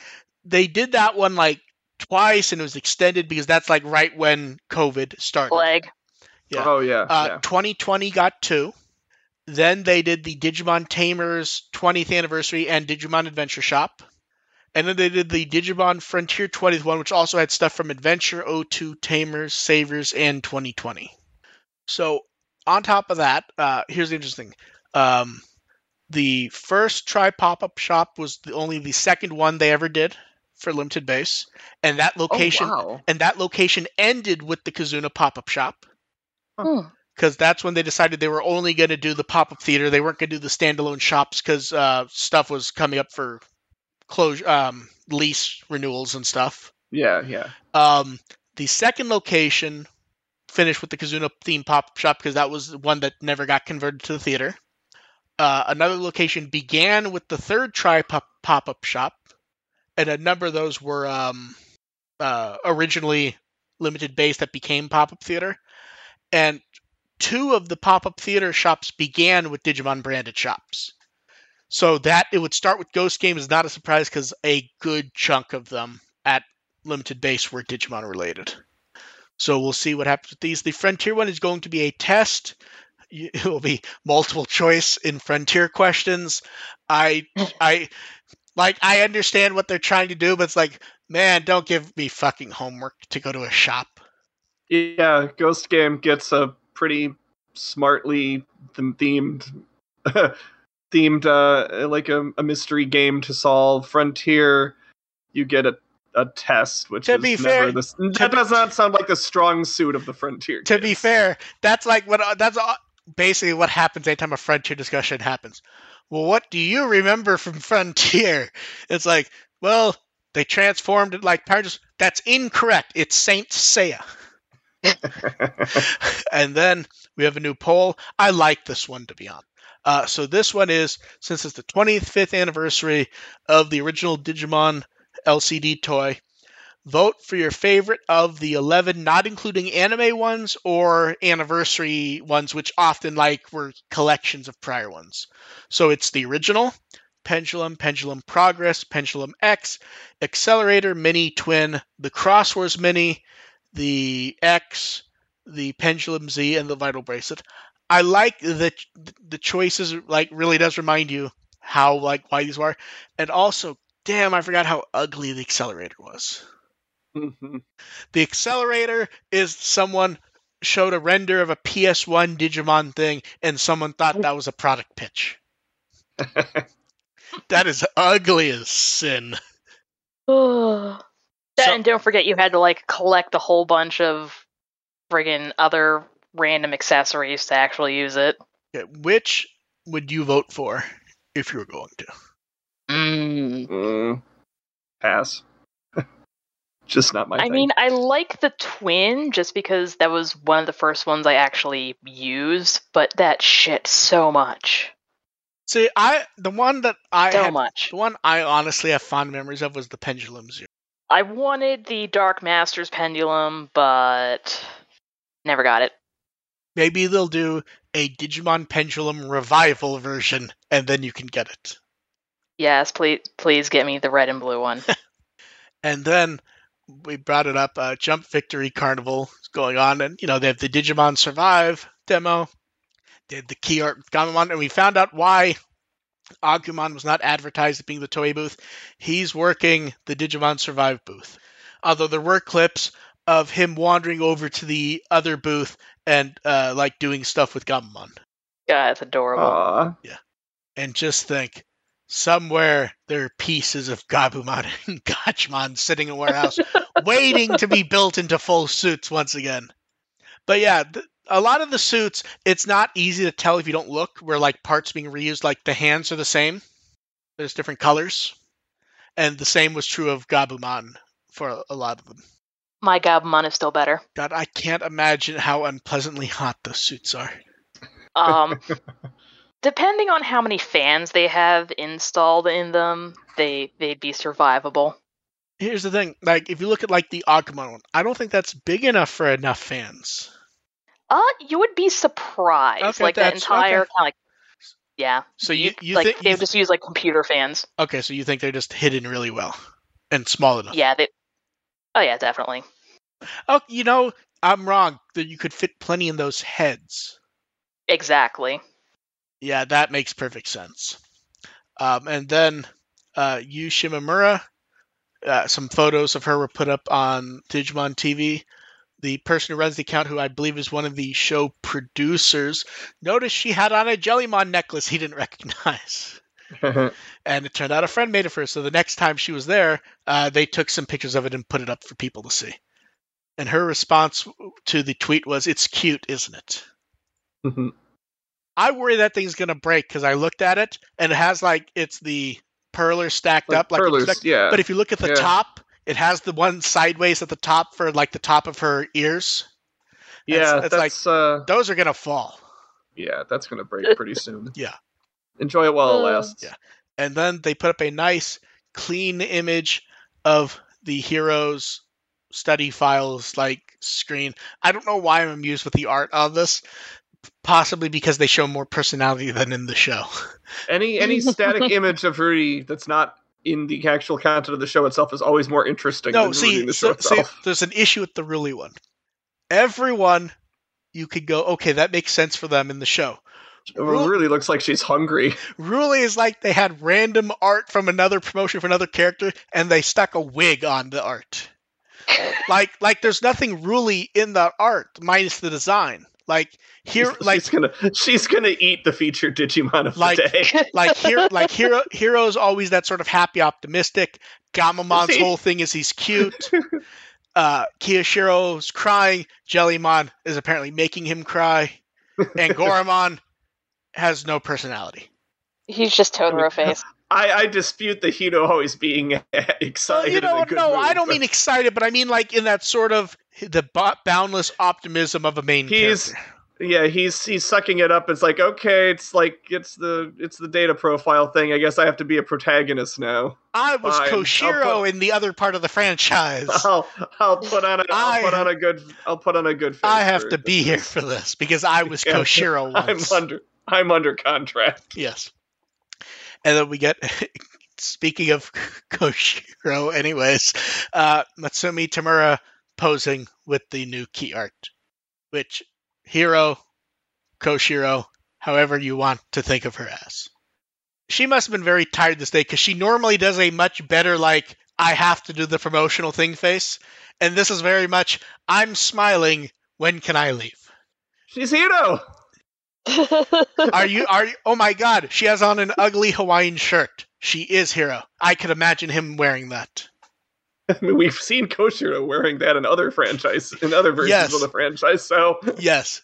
they did that one like twice, and it was extended because that's like right when COVID started. Leg. Yeah. Oh yeah, Uh, yeah. 2020 got two. Then they did the Digimon Tamers 20th anniversary and Digimon Adventure Shop. And then they did the Digimon Frontier 20th one, which also had stuff from Adventure 02, Tamers, Savers, and 2020. So, on top of that, uh, here's the interesting. Um, the first tri pop up shop was the, only the second one they ever did for limited base, and that location oh, wow. and that location ended with the Kizuna pop up shop Hmm. Because that's when they decided they were only going to do the pop up theater. They weren't going to do the standalone shops because uh, stuff was coming up for closure, um, lease renewals and stuff. Yeah, yeah. Um, the second location finished with the Kizuna theme pop up shop because that was the one that never got converted to the theater. Uh, another location began with the third tri pop up shop, and a number of those were um, uh, originally limited base that became pop up theater. And two of the pop up theater shops began with Digimon branded shops. So that it would start with Ghost Game is not a surprise because a good chunk of them at limited base were Digimon related. So we'll see what happens with these. The Frontier one is going to be a test. It will be multiple choice in Frontier questions. I I like I understand what they're trying to do, but it's like, man, don't give me fucking homework to go to a shop. Yeah, Ghost Game gets a pretty smartly themed themed uh like a, a mystery game to solve. Frontier, you get a a test, which To is be never fair- the, that does not sound like the strong suit of the Frontier. to be fair, that's like what uh, that's uh, basically what happens anytime a frontier discussion happens. Well, what do you remember from Frontier? It's like, well, they transformed it like Rangers. That's incorrect. It's Saint Seiya. and then we have a new poll. I like this one to be on. Uh, so this one is since it's the 25th anniversary of the original Digimon LCD toy. Vote for your favorite of the 11, not including anime ones or anniversary ones, which often like were collections of prior ones. So it's the original, Pendulum, Pendulum Progress, Pendulum X, Accelerator, Mini, Twin, the Crosswords Mini, the X, the Pendulum Z, and the Vital Bracelet. I like that the choices like really does remind you how like why these were, and also, damn, I forgot how ugly the Accelerator was. Mhm. The accelerator is someone showed a render of a PS1 Digimon thing and someone thought that was a product pitch. That is ugly as sin. that So- and don't forget you had to like collect a whole bunch of friggin' other random accessories to actually use it. Okay, which would you vote for if you were going to? Mm. Mm. Pass. Just not my I thing. mean, I like the twin just because that was one of the first ones I actually used, but that shit so much. See, I the one that I So had, much. the one I honestly have fond memories of was the Pendulum Zero. I wanted the Dark Masters pendulum, but never got it. Maybe they'll do a Digimon Pendulum revival version, and then you can get it. Yes, please, please get me the red and blue one. And then we brought it up. Uh, Jump Victory Carnival is going on, and you know they have the Digimon Survive demo. They had the key art with Gammamon, and we found out why Agumon was not advertised as being the Toei booth. He's working the Digimon Survive booth. Although there were clips of him wandering over to the other booth and uh, like doing stuff with Gammamon. Yeah, it's adorable. Aww. Yeah. And just think, somewhere there are pieces of Gabumon and Gachmon sitting in a warehouse waiting to be built into full suits once again. But yeah, th- a lot of the suits, it's not easy to tell if you don't look. Where like parts being reused, like the hands are the same. There's different colors, and the same was true of Gabumon for a, lot of them. My Gabumon is still better. God, I can't imagine how unpleasantly hot those suits are. Um, depending on how many fans they have installed in them, they they'd be survivable. Here's the thing: like if you look at like the Agumon one, I don't think that's big enough for enough fans. Uh, you would be surprised. Okay, like that entire okay. kind of like, yeah. So you you like think they would just use like computer fans. okay? So you think they're just hidden really well and small enough? Yeah, they. Oh yeah, definitely. Oh, you know, I'm wrong. That you could fit plenty in those heads. Exactly. Yeah, that makes perfect sense. Um, and then uh, Yu Shimamura, uh, some photos of her were put up on Digimon TV. The person who runs the account, who I believe is one of the show producers, noticed she had on a Jellymon necklace he didn't recognize. And it turned out a friend made it for her. So the next time she was there, uh, they took some pictures of it and put it up for people to see. And her response to the tweet was, It's cute, isn't it? I worry that thing's gonna break because I looked at it and it has like it's the perlers stacked like up like Perlers, yeah. But if you look at the Yeah. top, it has the one sideways at the top for like the top of her ears. yeah, it's like- that's uh, Those are gonna fall. yeah, that's gonna break pretty soon. Yeah. Enjoy it while it Uh, lasts. Yeah. And then they put up a nice, clean image of the heroes study files like screen. I don't know why I'm amused with the art on this. Possibly because they show more personality than in the show. Any any static image of Ruli that's not in the actual content of the show itself is always more interesting No, than see, the show so, see, there's an issue with the Ruli one. Everyone, you could go, okay, that makes sense for them in the show. It really looks like she's hungry. Ruli is like they had random art from another promotion for another character, and they stuck a wig on the art. like, like there's nothing Ruli in the art minus the design. Like here, like she's gonna she's gonna eat the featured Digimon of Like- the day. like here like hiro hiro's always that sort of happy optimistic gammamon's whole thing is he's cute uh kiyoshiro's crying jellymon is apparently making him cry and goramon has no personality He's just Totoro face. I, I dispute the Hiro always being excited. well, you in know a good no mood, i don't but mean excited but i mean like in that sort of the bo- boundless optimism of a main He's- character yeah, he's he's sucking it up. It's like okay, it's like it's the it's the data profile thing. I guess I have to be a protagonist now. i was fine. Koshiro put- in the other part of the franchise I'll I'll put on a I- will put on a good I'll put on a good. I have to be here for this because i was Yeah, koshiro once I'm under I'm under contract. Yes. And then we get, speaking of Koshiro, anyways, uh, Mutsumi Tamura posing with the new key art, which Hiro, Koshiro, however you want to think of her as. She must have been very tired this day because she normally does a much better, like, I have to do the promotional thing face. And this is very much, I'm smiling, when can I leave? She's Hiro. Are you are you, oh my god, she has on an ugly Hawaiian shirt. She is Hiro. I could imagine him wearing that. I mean, we've seen Koshiro wearing that in other franchise in other versions Yes. of the franchise. So Yes.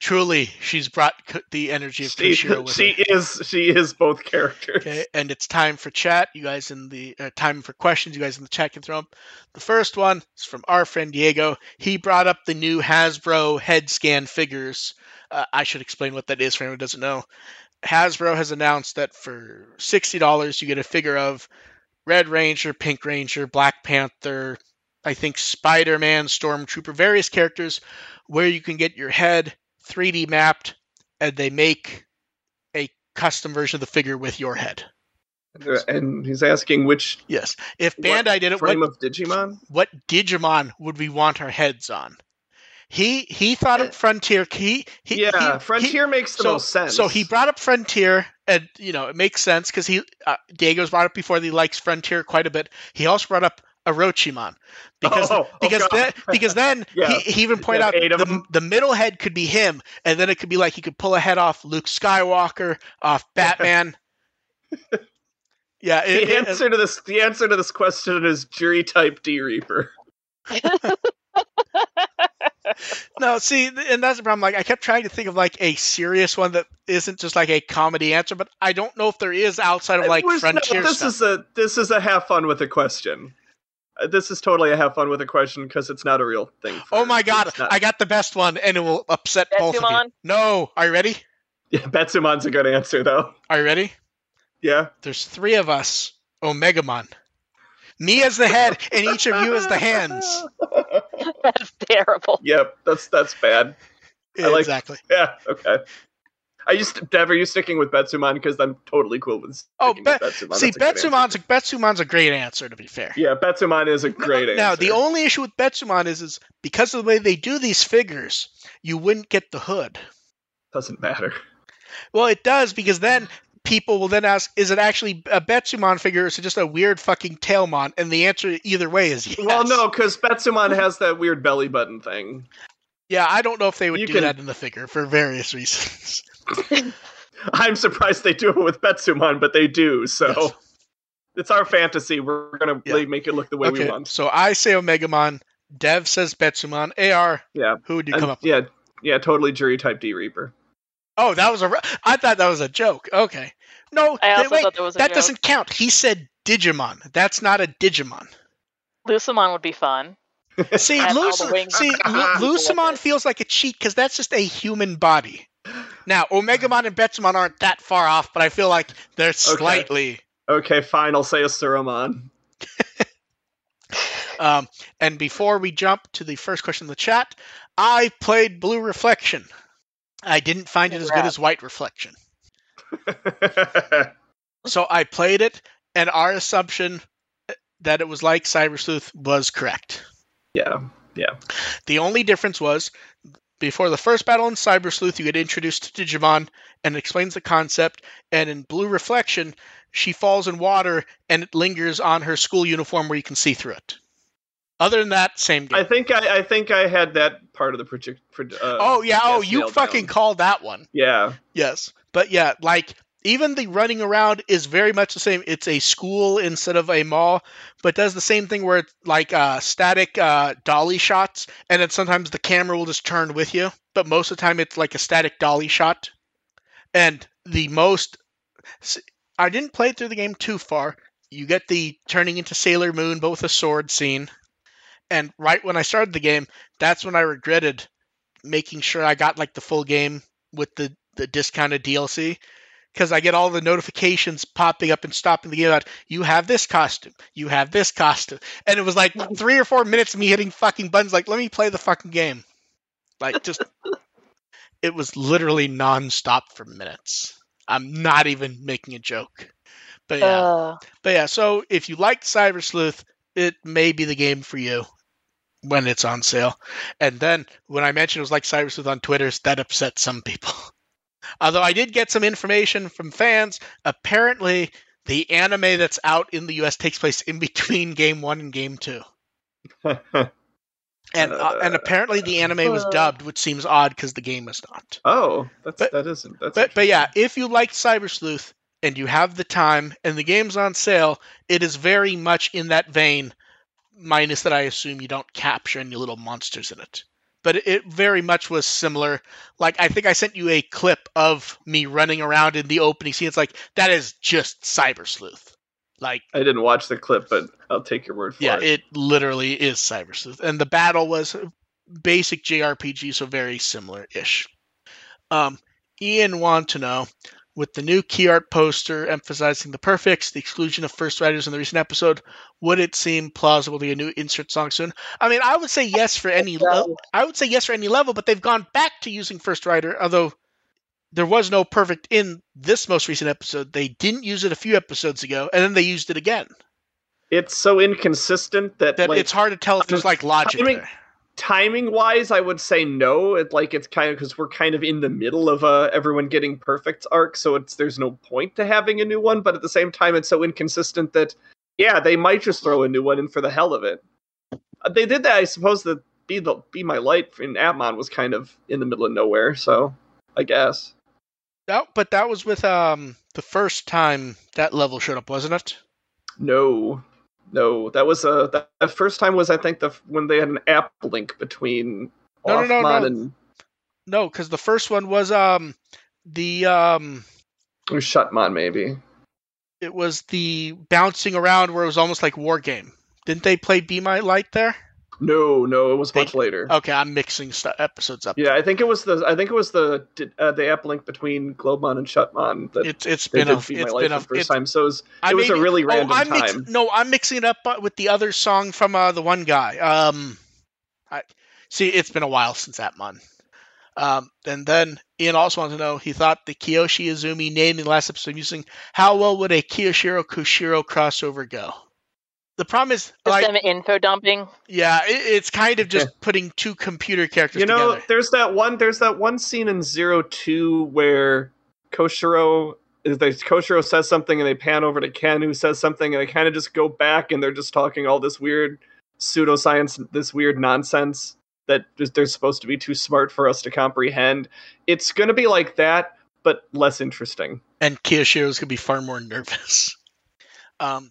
Truly, she's brought the energy of she, Koshiro with she her. is she is both characters. Okay, and it's time for chat. You guys in the uh, time for questions. You guys in the chat can throw them. The first one is from our friend Diego. He brought up the new Hasbro head scan figures. Uh, I should explain what that is for anyone who doesn't know. Hasbro has announced that for sixty dollars you get a figure of Red Ranger, Pink Ranger, Black Panther, I think Spider Man, Stormtrooper, various characters where you can get your head 3D mapped and they make a custom version of the figure with your head. And he's asking which Yes. If Bandai did it, frame what, of Digimon? what Digimon would we want our heads on? He he thought of Frontier. He, he yeah, he- Frontier makes the so, most sense. So he brought up Frontier, and you know it makes sense because he uh, Diego's brought up before that he likes Frontier quite a bit. He also brought up Orochimon because Oh, oh, because God. then because then Yeah. he, he even pointed Yeah, out the, the middle head could be him, and then it could be like he could pull a head off Luke Skywalker, off Batman. yeah, it, the it- answer to this the answer to this question is jury type D Reaper. no, see, and that's the problem. Like, I kept trying to think of like a serious one that isn't just like a comedy answer, but I don't know if there is outside of like Where's- no, this stuff. is a this is a have fun with a question. Uh, This is totally a have fun with a question because it's not a real thing. oh my god, not- I got the best one, and it will upset both of you. No, are you ready? Yeah, Betsumon's a good answer though. Are you ready? Yeah. There's three of us, Omegamon. Me as the head, and each of you as the hands. That's terrible. Yep, that's that's bad. I like- exactly. Yeah, okay. I used Dev, are you sticking with Betsumon? because I'm totally cool with Oh, Be- with Betsumon. See, That's a good a, Betsumon's a great answer, to be fair. Yeah, Betsumon is a great answer. Now, the only issue with Betsumon is, is because of the way they do these figures, you wouldn't get the hood. doesn't matter. Well, it does because then people will then ask, is it actually a Betsumon figure or is it just a weird fucking Tailmon? And the answer either way is yes. Well, no, because Betsumon has that weird belly button thing. Yeah, I don't know if they would You do can- that in the figure for various reasons. I'm surprised they do it with Betsumon, but they do. So Yes. it's our fantasy. We're gonna Yeah. make it look the way we Okay, want. so I say Omegamon, Dev says Betsumon, AR, Yeah. who would you And- come up with? yeah, yeah, totally jury type D Reaper. Oh, that was a. re- I thought that was a joke. Okay. No, I also wait, thought that was a that joke. doesn't count. He said Digimon. That's not a Digimon. Lucemon would be fun. See, Has all Luc- the wings. see, Lu- Lucemon feels like a cheat because that's just a human body. Now, Omegamon and Betsumon aren't that far off, but I feel like they're slightly. Okay, fine. I'll say a Surumon. Um, and before we jump to the first question in the chat, I played Blue Reflection. I didn't find it as good as White Reflection. So I played it, and our assumption uh, that it was like Cyber Sleuth was correct. Yeah, yeah, The only difference was before the first battle in Cyber Sleuth, you get introduced to Digimon and it explains the concept. And in Blue Reflection, she falls in water and it lingers on her school uniform where you can see through it. Other than that, same game. I think I, I think I had that part of the project. Uh, oh yeah, oh you fucking down. called that one. yeah. Yes, but yeah, like even the running around is very much the same. It's a school instead of a mall, but does the same thing where it's like uh, static uh, dolly shots, and then sometimes the camera will just turn with you. But most of the time, it's like a static dolly shot. And the most, I didn't play through the game too far. You get the turning into Sailor Moon, but with a sword scene. And right when I started the game, that's when I regretted making sure I got like the full game with the the discounted DLC because I get all the notifications popping up and stopping the game about you have this costume, you have this costume, and it was like three or four minutes of me hitting fucking buttons like let me play the fucking game, like just it was literally nonstop for minutes. I'm not even making a joke, but yeah, Uh, but yeah. So if you like Cyber Sleuth, it may be the game for you when it's on sale. And then when I mentioned it was like Cyber Sleuth on Twitter, that upset some people. Although I did get some information from fans, apparently the anime that's out in the US takes place in between game one and game two. And uh, and apparently the anime was dubbed, which seems odd because the game was not. oh, that's But- that isn't. That's But but yeah, if you like Cyber Sleuth and you have the time and the game's on sale, it is very much in that vein. Minus that, I assume you don't capture any little monsters in it. But it, very much was similar. Like I think I sent you a clip of me running around in the opening scene. It's like that is just Cyber Sleuth. Like I didn't watch the clip, but I'll take your word for yeah, it. Yeah, it literally is Cyber Sleuth, and the battle was basic JRPG, so very similar-ish. Um, Ian want to know, with the new key art poster emphasizing the perfects, the exclusion of first writers in the recent episode, would it seem plausible to get a new insert song soon? I mean, I would say yes for any. level. I would say yes for any level, but they've gone back to using first writer, although. There was no perfect in this most recent episode. They didn't use it a few episodes ago, and then they used it again. It's so inconsistent that, that like it's hard to tell if there's like logic timing- there. Timing wise, I would say no. It like it's kind of because we're kind of in the middle of a everyone getting perfect arc, so it's there's no point to having a new one. But at the same time, it's so inconsistent that yeah, they might just throw a new one in for the hell of it. Uh, They did that, I suppose. The be the be my light in Atmon was kind of in the middle of nowhere, so I guess. No, but that was with um the first time that level showed up, wasn't it? No, no, that was uh, that, that first time was I think the when they had an app link between No, no, no, no. and No, because the first one was um the um or Shutmon maybe. it was the bouncing around where it was almost like war game. Didn't they play Be My Light there? No, no, it was They- much later. Okay, I'm mixing stu episodes up. Yeah, I think it was the I think it was the uh, the app link between Globemon and Shutmon that It's it's been a did Be My it's Life been for a the first it's, time. So it was, it was a really oh, random I'm mix- time. no, I'm mixing it up uh, with the other song from uh, the one guy. Um, I see. It's been a while since that month. Um, and then Ian also wanted to know he thought the Kiyoshi Izumi name in the last episode using how well would a Kiyoshiro Koshiro crossover go? The problem is, Just like, them info dumping. yeah, it, it's kind of just putting two computer characters You know, together. there's that one there's that one scene in Zero Two where Koshiro is they Koshiro says something and they pan over to Ken who says something and they kind of just go back and they're just talking all this weird pseudoscience, this weird nonsense that they're supposed to be too smart for us to comprehend. It's gonna be like that, but less interesting. and Kiyoshiro's gonna be far more nervous. Um,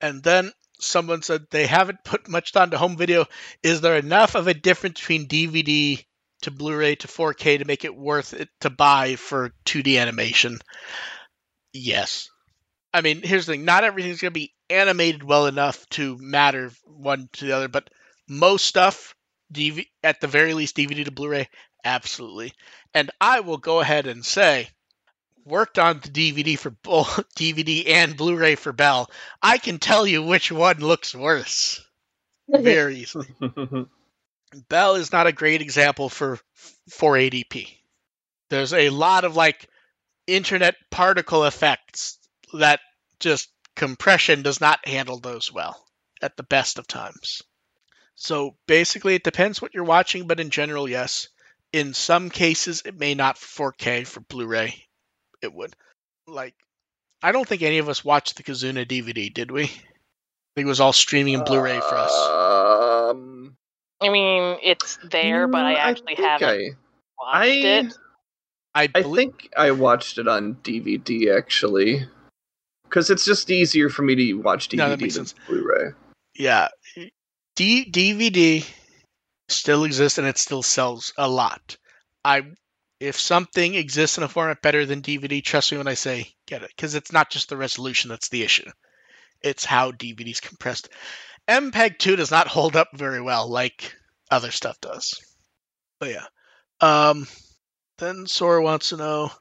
and then someone said they haven't put much thought into home video. Is there enough of a difference between DVD to Blu-ray to 4K to make it worth it to buy for 2D animation? Yes. I mean, here's the thing: not everything's gonna be animated well enough to matter one to the other, but most stuff, DV- at the very least, DVD to Blu-ray, absolutely. And I will go ahead and say worked on the DVD for both DVD and Blu-ray for Belle. I can tell you which one looks worse very easily. Belle is not a great example for 480p. There's a lot of like internet particle effects that just compression does not handle those well at the best of times. So basically, it depends what you're watching, but in general, yes. In some cases, it may not 4K for Blu-ray. It would. Like, I don't think any of us watched the Kizuna DVD, did we? I think it was all streaming and Blu-ray for us. Um, I mean, it's there, but I mm, actually think haven't I- watched I, it. I, I belie- think I watched it on DVD actually, because it's just easier for me to watch DVD No, than sense. Blu-ray. yeah, D- DVD still exists and it still sells a lot. I if something exists in a format better than DVD, trust me when I say get it, because it's not just the resolution that's the issue. It's how DVD's compressed. MPEG 2 does not hold up very well like other stuff does. But yeah. Um then Sora wants to know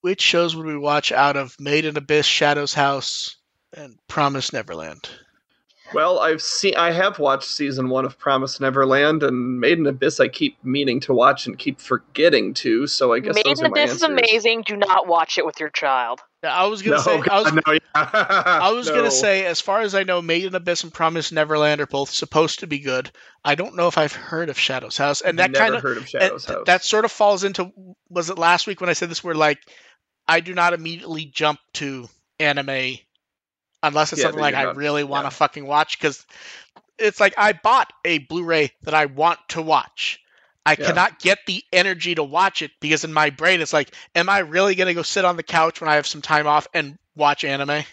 which shows would we watch out of Made in Abyss, Shadow's House, and Promise Neverland. Well, I've seen, I have watched season one of Promise Neverland and Made in Abyss. I keep meaning to watch and keep forgetting to. So I guess Made those in are my Abyss is amazing. Do not watch it with your child. Yeah, I was gonna No, say I was no, yeah. I was No. gonna say, as far as I know, Made in Abyss and Promise Neverland are both supposed to be good. I don't know if I've heard of Shadow's House, and that kind of heard of Shadow's House. that sort of falls into was it last week when I said this? Where like I do not immediately jump to anime unless it's Yeah, something like you're I not- really want to yeah. fucking watch because it's like I bought a Blu-ray that I want to watch. I Yeah. cannot get the energy to watch it because in my brain it's like, am I really gonna go sit on the couch when I have some time off and watch anime?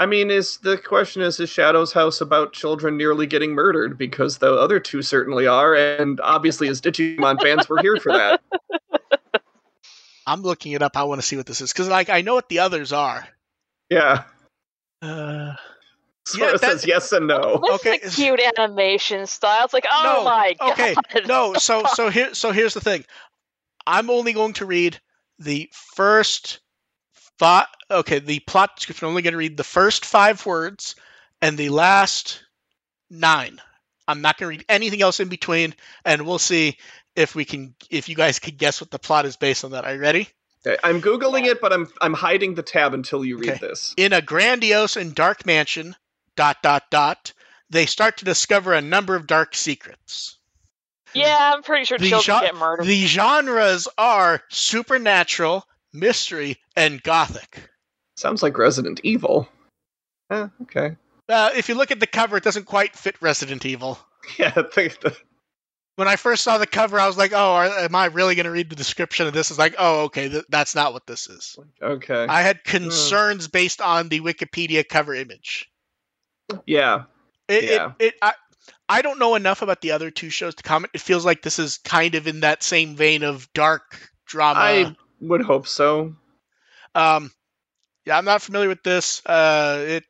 I mean, is the question is is Shadow's House about children nearly getting murdered? Because the other two certainly are, and obviously, as Digimon fans, we're here for that. I'm looking it up. I want to see what this is because, like, I know what the others are. Yeah, Uh, Sora that- says yes and no. This Okay. is a cute animation style. It's like, oh No, my god. okay, no. So, so here, so here's the thing. I'm only going to read the first thought. Okay, the plot description. I'm only going to read the first five words and the last nine. I'm not going to read anything else in between, and we'll see if we can, if you guys can guess what the plot is based on that. Are you ready? Okay, I'm googling it, but I'm I'm hiding the tab until you read Okay. this. In a grandiose and dark mansion, dot dot dot, they start to discover a number of dark secrets. Yeah, I'm pretty sure The children gen- get murdered. The genres are supernatural, mystery, and gothic. Sounds like Resident Evil. Eh, okay. Uh, if you look at the cover, it doesn't quite fit Resident Evil. Yeah, I think the, When I first saw the cover, I was like, "Oh, are, am I really going to read the description of this?" It's like, "Oh, okay, th- that's not what this is." okay. I had concerns based on the Wikipedia cover image. yeah. It, Yeah. it, it I, I don't know enough about the other two shows to comment. It feels like this is kind of in that same vein of dark drama. I would hope so. Um, yeah, I'm not familiar with this. Uh, it.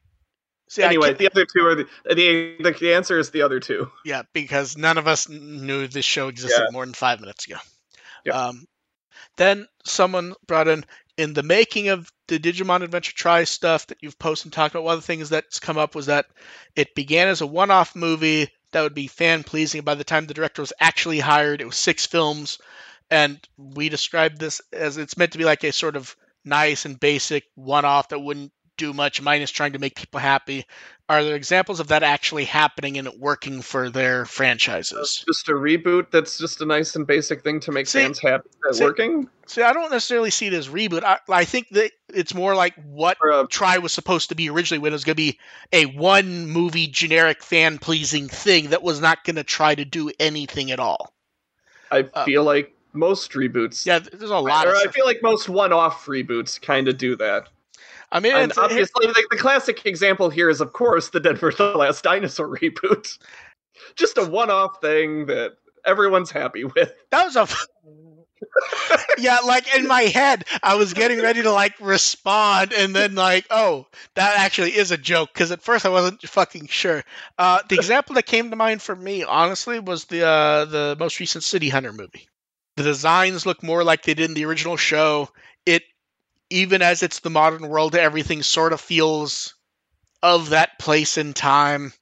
See, anyway, the other two are the, the the answer is the other two. yeah, because none of us knew this show existed Yeah. more than five minutes ago. Yep. Um, then someone brought in in the making of the Digimon Adventure Tri stuff that you've posted and talked about. One of the things that's come up was that it began as a one-off movie that would be fan pleasing. By the time the director was actually hired, it was six films, and we described this as it's meant to be like a sort of nice and basic one-off that wouldn't do much, minus trying to make people happy. Are there examples of that actually happening and working for their franchises? Just a reboot. That's just a nice and basic thing to make See- fans happy. Is working? See, I don't necessarily see it as reboot. I, I think that it's more like what Or Tri was supposed to be originally when it was going to be a one movie generic fan pleasing thing that was not going to try to do anything at all. I uh, feel like most reboots. Yeah, there's a lot or of I feel like most one-off reboots kind of do that. I mean, And it's, it- obviously, like the classic example here is, of course, the Denver the Last Dinosaur reboot. Just a one-off thing that everyone's happy with. that was a. yeah, like in my head, I was getting ready to like respond, and then like, oh, that actually is a joke. Because at first I wasn't fucking sure. Uh, the example that came to mind for me, honestly, was the uh, the most recent City Hunter movie. The designs look more like they did in the original show. It, even as it's the modern world, everything sort of feels of that place and time,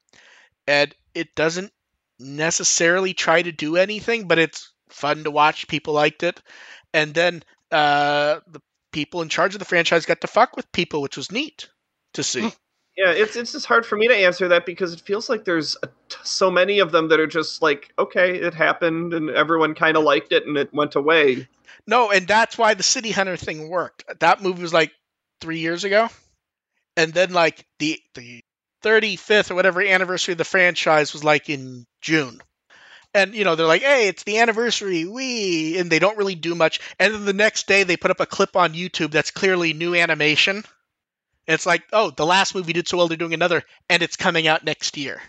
and it doesn't necessarily try to do anything, but it's fun to watch. People liked it, and then uh, the people in charge of the franchise got to fuck with people, which was neat to see. Yeah, it's it's just hard for me to answer that because it feels like there's so many of them that are just like, okay, it happened and everyone kind of liked it and it went away. No, and that's why the City Hunter thing worked. That movie was like three years ago, and then like the the thirty fifth or whatever anniversary of the franchise was like in June. And you know they're like, "Hey, it's the anniversary, we," and they don't really do much. And then the next day they put up a clip on YouTube that's clearly new animation. And it's like, "Oh, the last movie did so well, they're doing another, and it's coming out next year."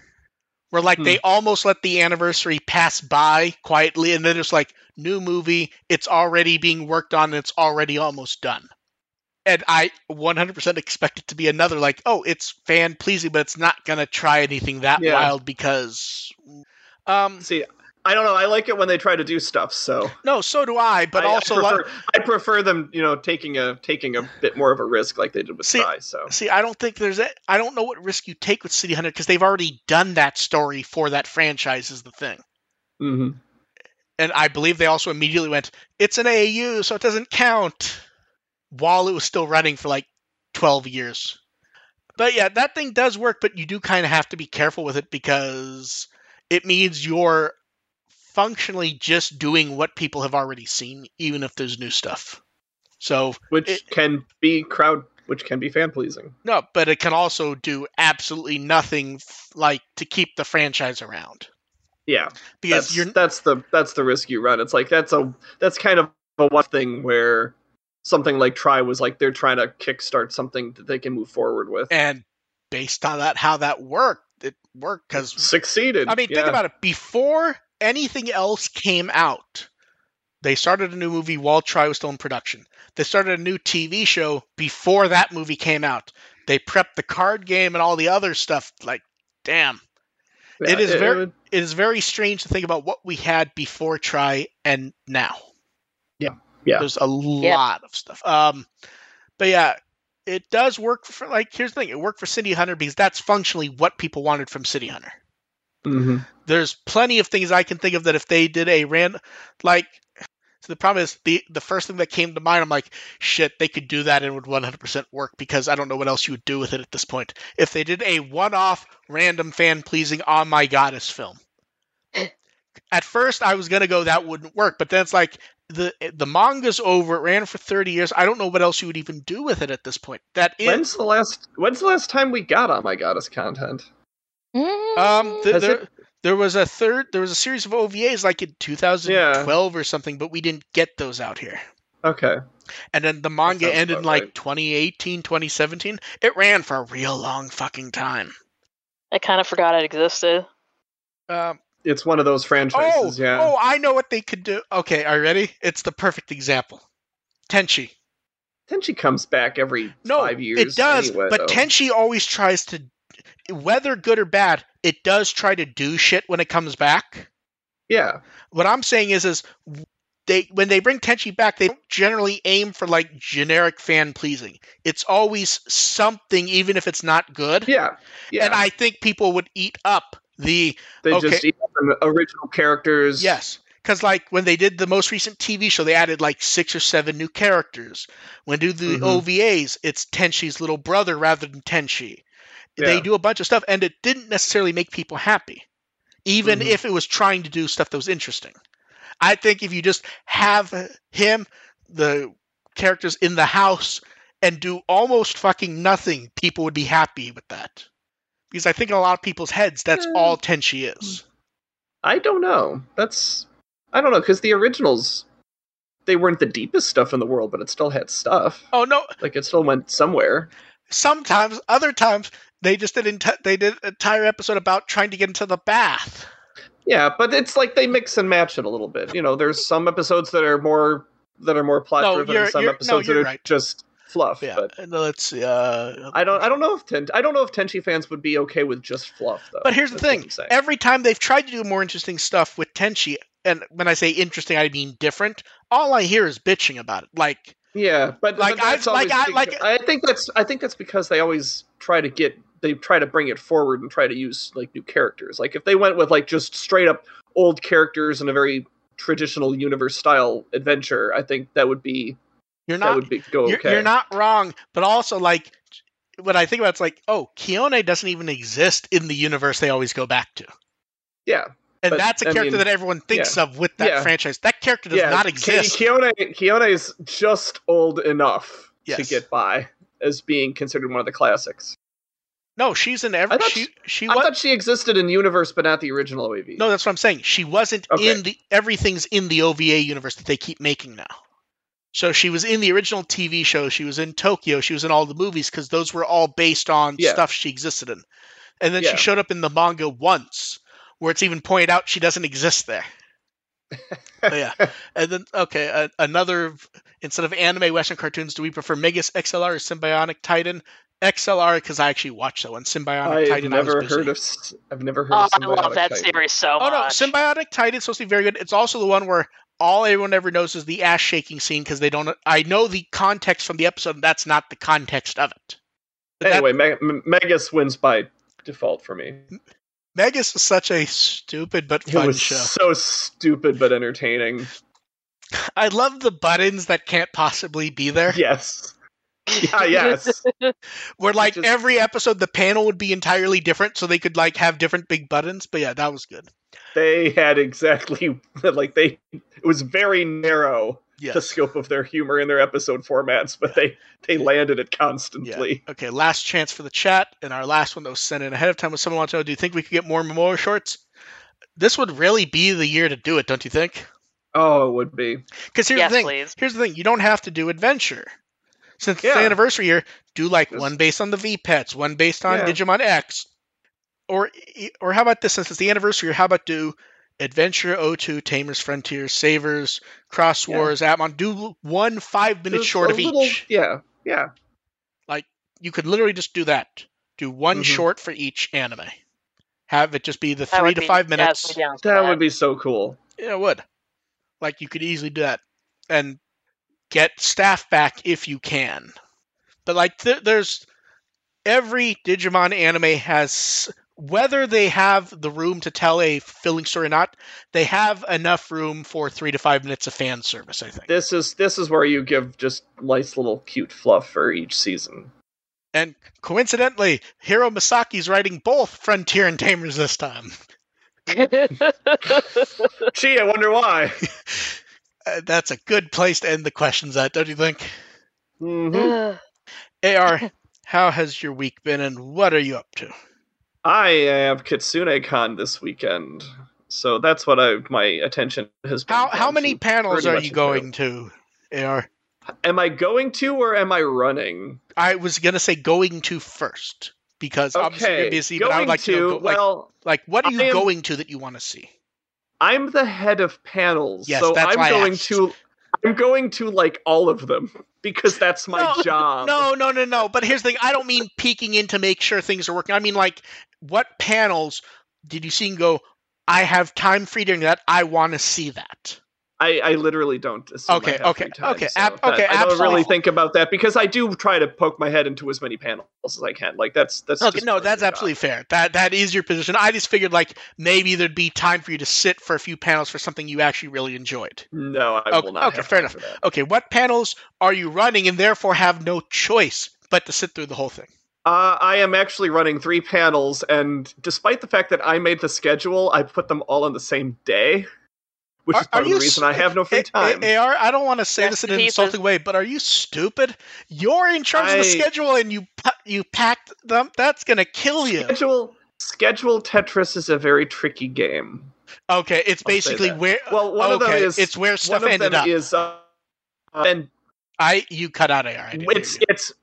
Where like Hmm. they almost let the anniversary pass by quietly, and then it's like, new movie, it's already being worked on, and it's already almost done. And I 100% expect it to be another like, oh, it's fan pleasing, but it's not gonna try anything that Yeah. wild because, um, See, I don't know. I like it when they try to do stuff. So, no, so do I. But I, also, I like, prefer, I prefer them, you know, taking a taking a bit more of a risk like they did with See- Tri. So, see, I don't think there's a, I don't know what risk you take with City Hunter because they've already done that story for that franchise. Is the thing. hmm and I believe they also immediately went, "It's an AAU, so it doesn't count," while it was still running for like twelve years. But yeah, that thing does work, but you do kind of have to be careful with it because it means you're functionally just doing what people have already seen, even if there's new stuff. So which It- can be crowd, which can be fan pleasing. no, but it can also do absolutely nothing f- like to keep the franchise around Yeah, because that's, that's the that's the risk you run. It's like that's a that's kind of a one thing where something like Tri was like they're trying to kickstart something that they can move forward with. and based on that how that worked, it worked because Succeeded. I mean, think about it. Before anything else came out, they started a new movie while Tri was still in production. They started a new TV show before that movie came out. They prepped the card game and all the other stuff. Like, damn. Yeah, it is very- would- It is very strange to think about what we had before Tri and now. Yeah. Yeah. There's a lot of stuff. Um, but yeah, it does work for, like, here's the thing it worked for City Hunter because that's functionally what people wanted from City Hunter Mhm. there's plenty of things I can think of that if they did a random like so the problem is the the first thing that came to mind I'm like shit they could do that and it would 100% work because I don't know what else you would do with it at this point. If they did a one-off random fan pleasing on my goddess film. At first I was going to go that wouldn't work but then it's like the the manga's over it ran for 30 years I don't know what else you would even do with it at this point. That is When's the last When's the last time we got on my goddess content? Um, th- Has there, it- there was a third, there was a series of OVAs like in 2012 or something, but we didn't get those out here. Okay. And then the manga ended in like right. 2018, 2017. It ran for a real long fucking time. I kind of forgot it existed. Um, It's one of those oh, franchises. yeah. oh, I know what they could do. Okay, are you ready? It's the perfect example. Tenchi. Tenchi comes back every No, five years. it does, anyway, but though. Tenchi always tries to, whether good or bad, it does try to do shit when it comes back. Yeah. What I'm saying is, is they when they bring Tenchi back, they don't generally aim for like generic fan pleasing. It's always something, even if it's not good. Yeah. Yeah. And I think people would eat up the they okay. just eat up the original characters. yes. Because like when they did the most recent TV show, they added like six or seven new characters. When do the Mhm. OVAs, it's Tenchi's little brother rather than Tenchi. They do a bunch of stuff, and it didn't necessarily make people happy, even Mhm. if it was trying to do stuff that was interesting. I think if you just have him, the characters in the house, and do almost fucking nothing, people would be happy with that. Because I think in a lot of people's heads, that's Eh. all Tenchi is. I don't know. That's I don't know because the originals they weren't the deepest stuff in the world, but it still had stuff. Oh no! Like it still went somewhere. Sometimes, other times, they just did enti- they did an entire episode about trying to get into the bath. Yeah, but it's like they mix and match it a little bit. You know, there's some episodes that are more that are more plot No, driven, and some you're- no, episodes that you're right. just fluff. Yeah, But let's see. Uh, I don't I don't know if Ten, I don't know if Tenchi fans would be okay with just fluff though. But here's the thing: every time they've tried to do more interesting stuff with Tenchi, and when I say interesting, I mean different. All I hear is bitching about it. Like, Yeah, but Like, but I- like, I- like- I think that's I think that's because they always try to get they try to bring it forward and try to use like new characters. Like if they went with like just straight up old characters in a very traditional universe style adventure, I think that would be you're not that would be go you're, okay. you're not wrong, but also like when I think about it, it's like, oh, Kiyone doesn't even exist in the universe they always go back to. yeah, And But, that's a character mean, that everyone thinks of with that Yeah. franchise. That character does yeah. not exist. Kiyone Kiyone is just old enough to get by as being considered one of the classics. No, she's in every. I thought She she I was. thought she existed in universe, but not the original OAV. No, that's what I'm saying. She wasn't Okay. in the everything's in the OVA universe that they keep making now. So she was in the original TV show. She was in Tokyo. She was in all the movies because those were all based on Yeah. stuff she existed in. And then Yeah. she showed up in the manga once, where it's even pointed out she doesn't exist there. Yeah, and then okay, uh, another instead of anime Western cartoons, do we prefer Megas XLR or Sym-Bionic Titan? XLR because I actually watched that one. Sym-Bionic I've Titan. I was never heard of. I've never heard Oh, of. I love that Titan. series so Oh no, much. Sym-Bionic Titan's supposed to be very good. It's also the one where all everyone ever knows is the ass shaking scene because they don't. I know the context from the episode. and That's not the context of it. But that- Anyway, Meg- Megas wins by default for me. Megas is such a stupid but It fun was show. so stupid but entertaining. I love the buttons that can't possibly be there. Yes. Yeah, yes. Where like Which is- every episode, the panel would be entirely different, so they could like have different big buttons. But yeah, that was good. they had exactly like they it was very narrow the scope of their humor in their episode formats, but they they landed it constantly. Okay, last chance for the chat, and our last one that was sent in ahead of time was someone wants to know: Do you think we could get more Momoa shorts? This would really be the year to do it, don't you think? Oh, it would be. Because here's yes, the thing. please. Here's the thing. You don't have to do adventure. Since it's the anniversary year, do like Just- one based on the V Pets, one based on Yeah. Digimon X, or or how about this? Since it's the anniversary, year, how about do Adventure O2, Tamers Frontiers, Savers, Cross Yeah. Wars, Appmon? Do one five minute Just short of little- each. Yeah, yeah. Like you could literally just do that. Do one Mhm. short for each anime. Have it just be the That three to be- five minutes. be down for That would be so cool. Yeah, it would. Like you could easily do that and get staff back if you can. But like th- there's every Digimon anime has whether they have the room to tell a filling story or not, they have enough room for 3 to 5 minutes of fan service, I think. This is this is where you give just nice little cute fluff for each season. And coincidentally, Hiro Masaki's writing both Frontier and Tamers this time. Gee, I wonder why. Uh, that's a good place to end the questions at, don't you think? Mm-hmm. AR, how has your week been and what are you up to? I have Kitsune Con this weekend, so that's what I my attention has been. How how many panels are you going to? AR. Am I going to or am I running? I was gonna say going to first. because obviously you're Okay, busy. But I would like to, know, go- like, well, like what are you am- going to that you want to see? I'm the head of panels, Yes, so that's I'm why going asked. to I'm going to like all of them because that's my No, job. No, no, no, no. But here's the thing: I don't mean peeking in to make sure things are working. I mean like, what panels did you see and go? I have time free during that. I want to see that. I, I literally don't. assume Okay, okay, time, okay, so ab- okay, I don't really think about that because I do try to poke my head into as many panels as I can. Like that's that's Okay, just no, that's the job. absolutely fair. That that is your position. I just figured like maybe there'd be time for you to sit for a few panels for something you actually really enjoyed. No, I Okay, will not. okay, fair enough. Okay, what panels are you running and therefore have no choice but to sit through the whole thing? Uh, I am actually running three panels, and despite the fact that I made the schedule, I put them all on the same day, which Are- is part of the you reason I have no free time. A- AR, I don't want to say Rest this in in an pieces. insulting way, but are you stupid? You're in charge of the schedule and you you packed them. That's gonna kill you. Schedule schedule Tetris is a very tricky game. Okay, it's I'll basically where. Well, one of them is it's where stuff one of ended them up. is uh, and I you cut out AR. I didn't it's you. it's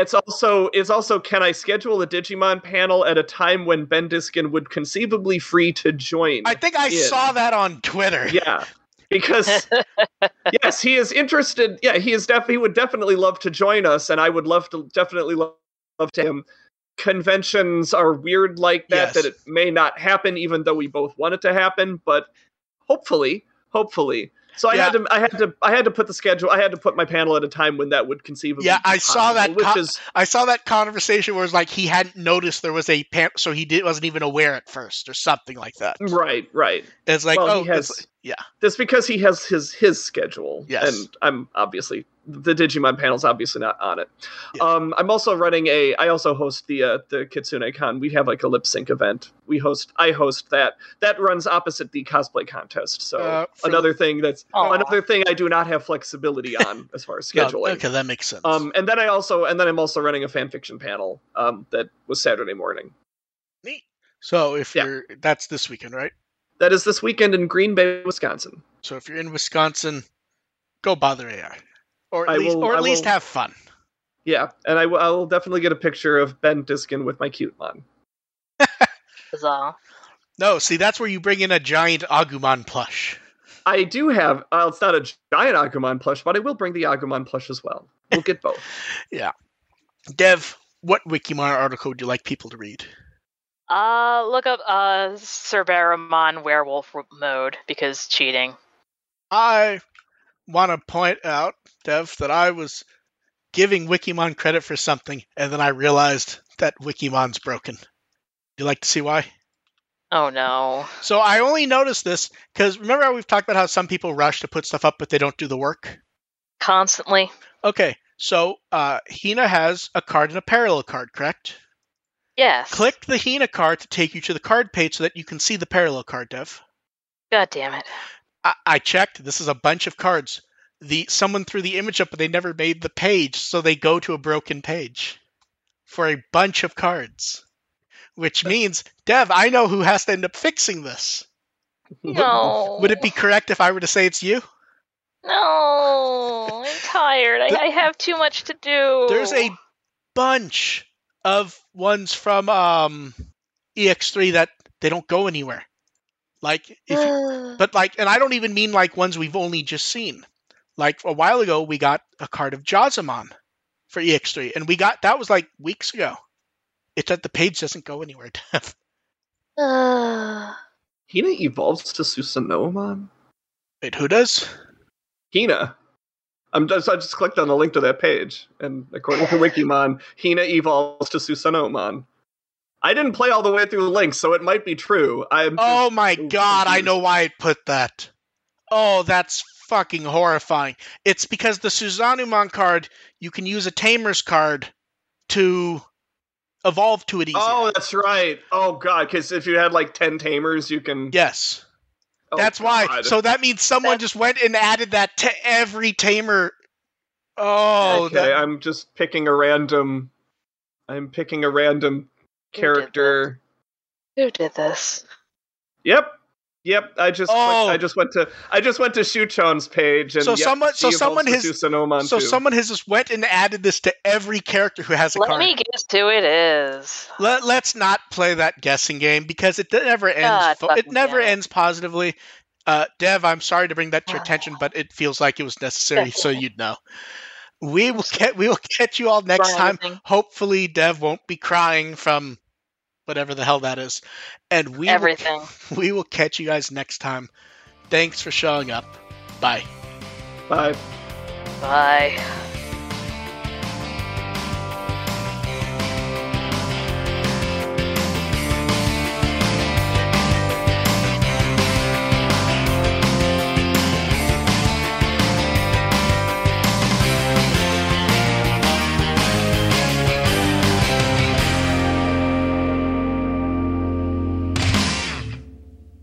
it's also it's also can I schedule a Digimon panel at a time when Ben Diskin would conceivably free to join? I think I in. saw that on Twitter. yeah. Because yes, he is interested. Yeah, he is def he would definitely love to join us, and I would love to definitely love, love to him. Conventions are weird like that Yes. that it may not happen, even though we both want it to happen. But hopefully, hopefully. So I had to I had to I had to put the schedule. I had to put my panel at a time when that would conceivably. Yeah, I saw that which co- is I saw that conversation where it's like he hadn't noticed there was a pan, so he did, wasn't even aware at first, or something like that. right, right. It's like, Well, oh, he has- yeah, That's because he has his his schedule. Yes. And I'm obviously the Digimon panel's obviously not on it. Yes. Um I'm also running a I also host the uh, the Kitsune Con. We have like a lip sync event. We host I host that. That runs opposite the cosplay contest. So Uh, for- another thing that's Aw. another thing I do not have flexibility on as far as No, scheduling. okay, that makes sense. Um and then I also and then I'm also running a fan fiction panel um that was Saturday morning. Neat. So if Yeah. you're, that's this weekend, right? That is this weekend in Green Bay, Wisconsin. So if you're in Wisconsin, go bother AI, or at I least, will- or at I least will- have fun. Yeah, and I will I will definitely get a picture of Ben Diskin with my cute mon. Huzzah. No, see, that's where you bring in a giant Agumon plush. I do have. Uh, it's not a giant Agumon plush, but I will bring the Agumon plush as well. We'll get both. Yeah. Dev, what Wikimon article would you like people to read? Uh, look up uh Cerberumon werewolf mode because cheating. I want to point out, Dev, that I was giving Wikimon credit for something, and then I realized that Wikimon's broken. You like to see why? Oh no. So I only noticed this because remember how we've talked about how some people rush to put stuff up, but they don't do the work. Constantly. Okay, so uh, Hina has a card and a parallel card, correct? Yes. Click the Hina card to take you to the card page so that you can see the parallel card, Dev. God damn it. I, I checked. This is a bunch of cards. The someone threw the image up, but they never made the page, so they go to a broken page for a bunch of cards. Which means, Dev, I know who has to end up fixing this. No. Would it be correct if I were to say it's you? No. I'm tired. I, I have too much to do. There's a bunch of ones from um, EX3 that they don't go anywhere. Like, if you, but like, and I don't even mean like ones we've only just seen. Like a while ago, we got a card of Jazamon for EX3, and we got that was like weeks ago. It's that the page doesn't go anywhere. Dev. Uh, Hina evolves to Susanomon. Wait, who does? Hina. I'm just, I just clicked on the link to that page, and according to Wikimon, Hina evolves to Susanomon. I didn't play all the way through the link, so it might be true. I'm Oh my so god, I know why it put that. Oh, that's fucking horrifying. It's because the Susanomon card, you can use a Tamer's card to evolve to it easier. Oh, that's right. Oh god, because if you had like ten tamers, you can. yes. Oh, That's why. So that means someone That's- just went and added that to every tamer. Oh, okay, that- I'm just picking a random. I'm picking a random did character. who did this? Yep. Yep, I just Oh. clicked, I just went to I just went to Shuchon's page and So yep, someone- so someone has- Susanomon So too. someone has just went and added this to every character who has a Let card. me guess who it is. Let, let's not play that guessing game because it never ends. God fo- it never damn ends positively. Uh, Dev, I'm sorry to bring that to your attention, but it feels like it was necessary, so you'd know. We will get we will catch you all next Wrong time. Hopefully, Dev won't be crying from whatever the hell that is, and we Everything. Will, we will catch you guys next time. Thanks for showing up. Bye. Bye. Bye.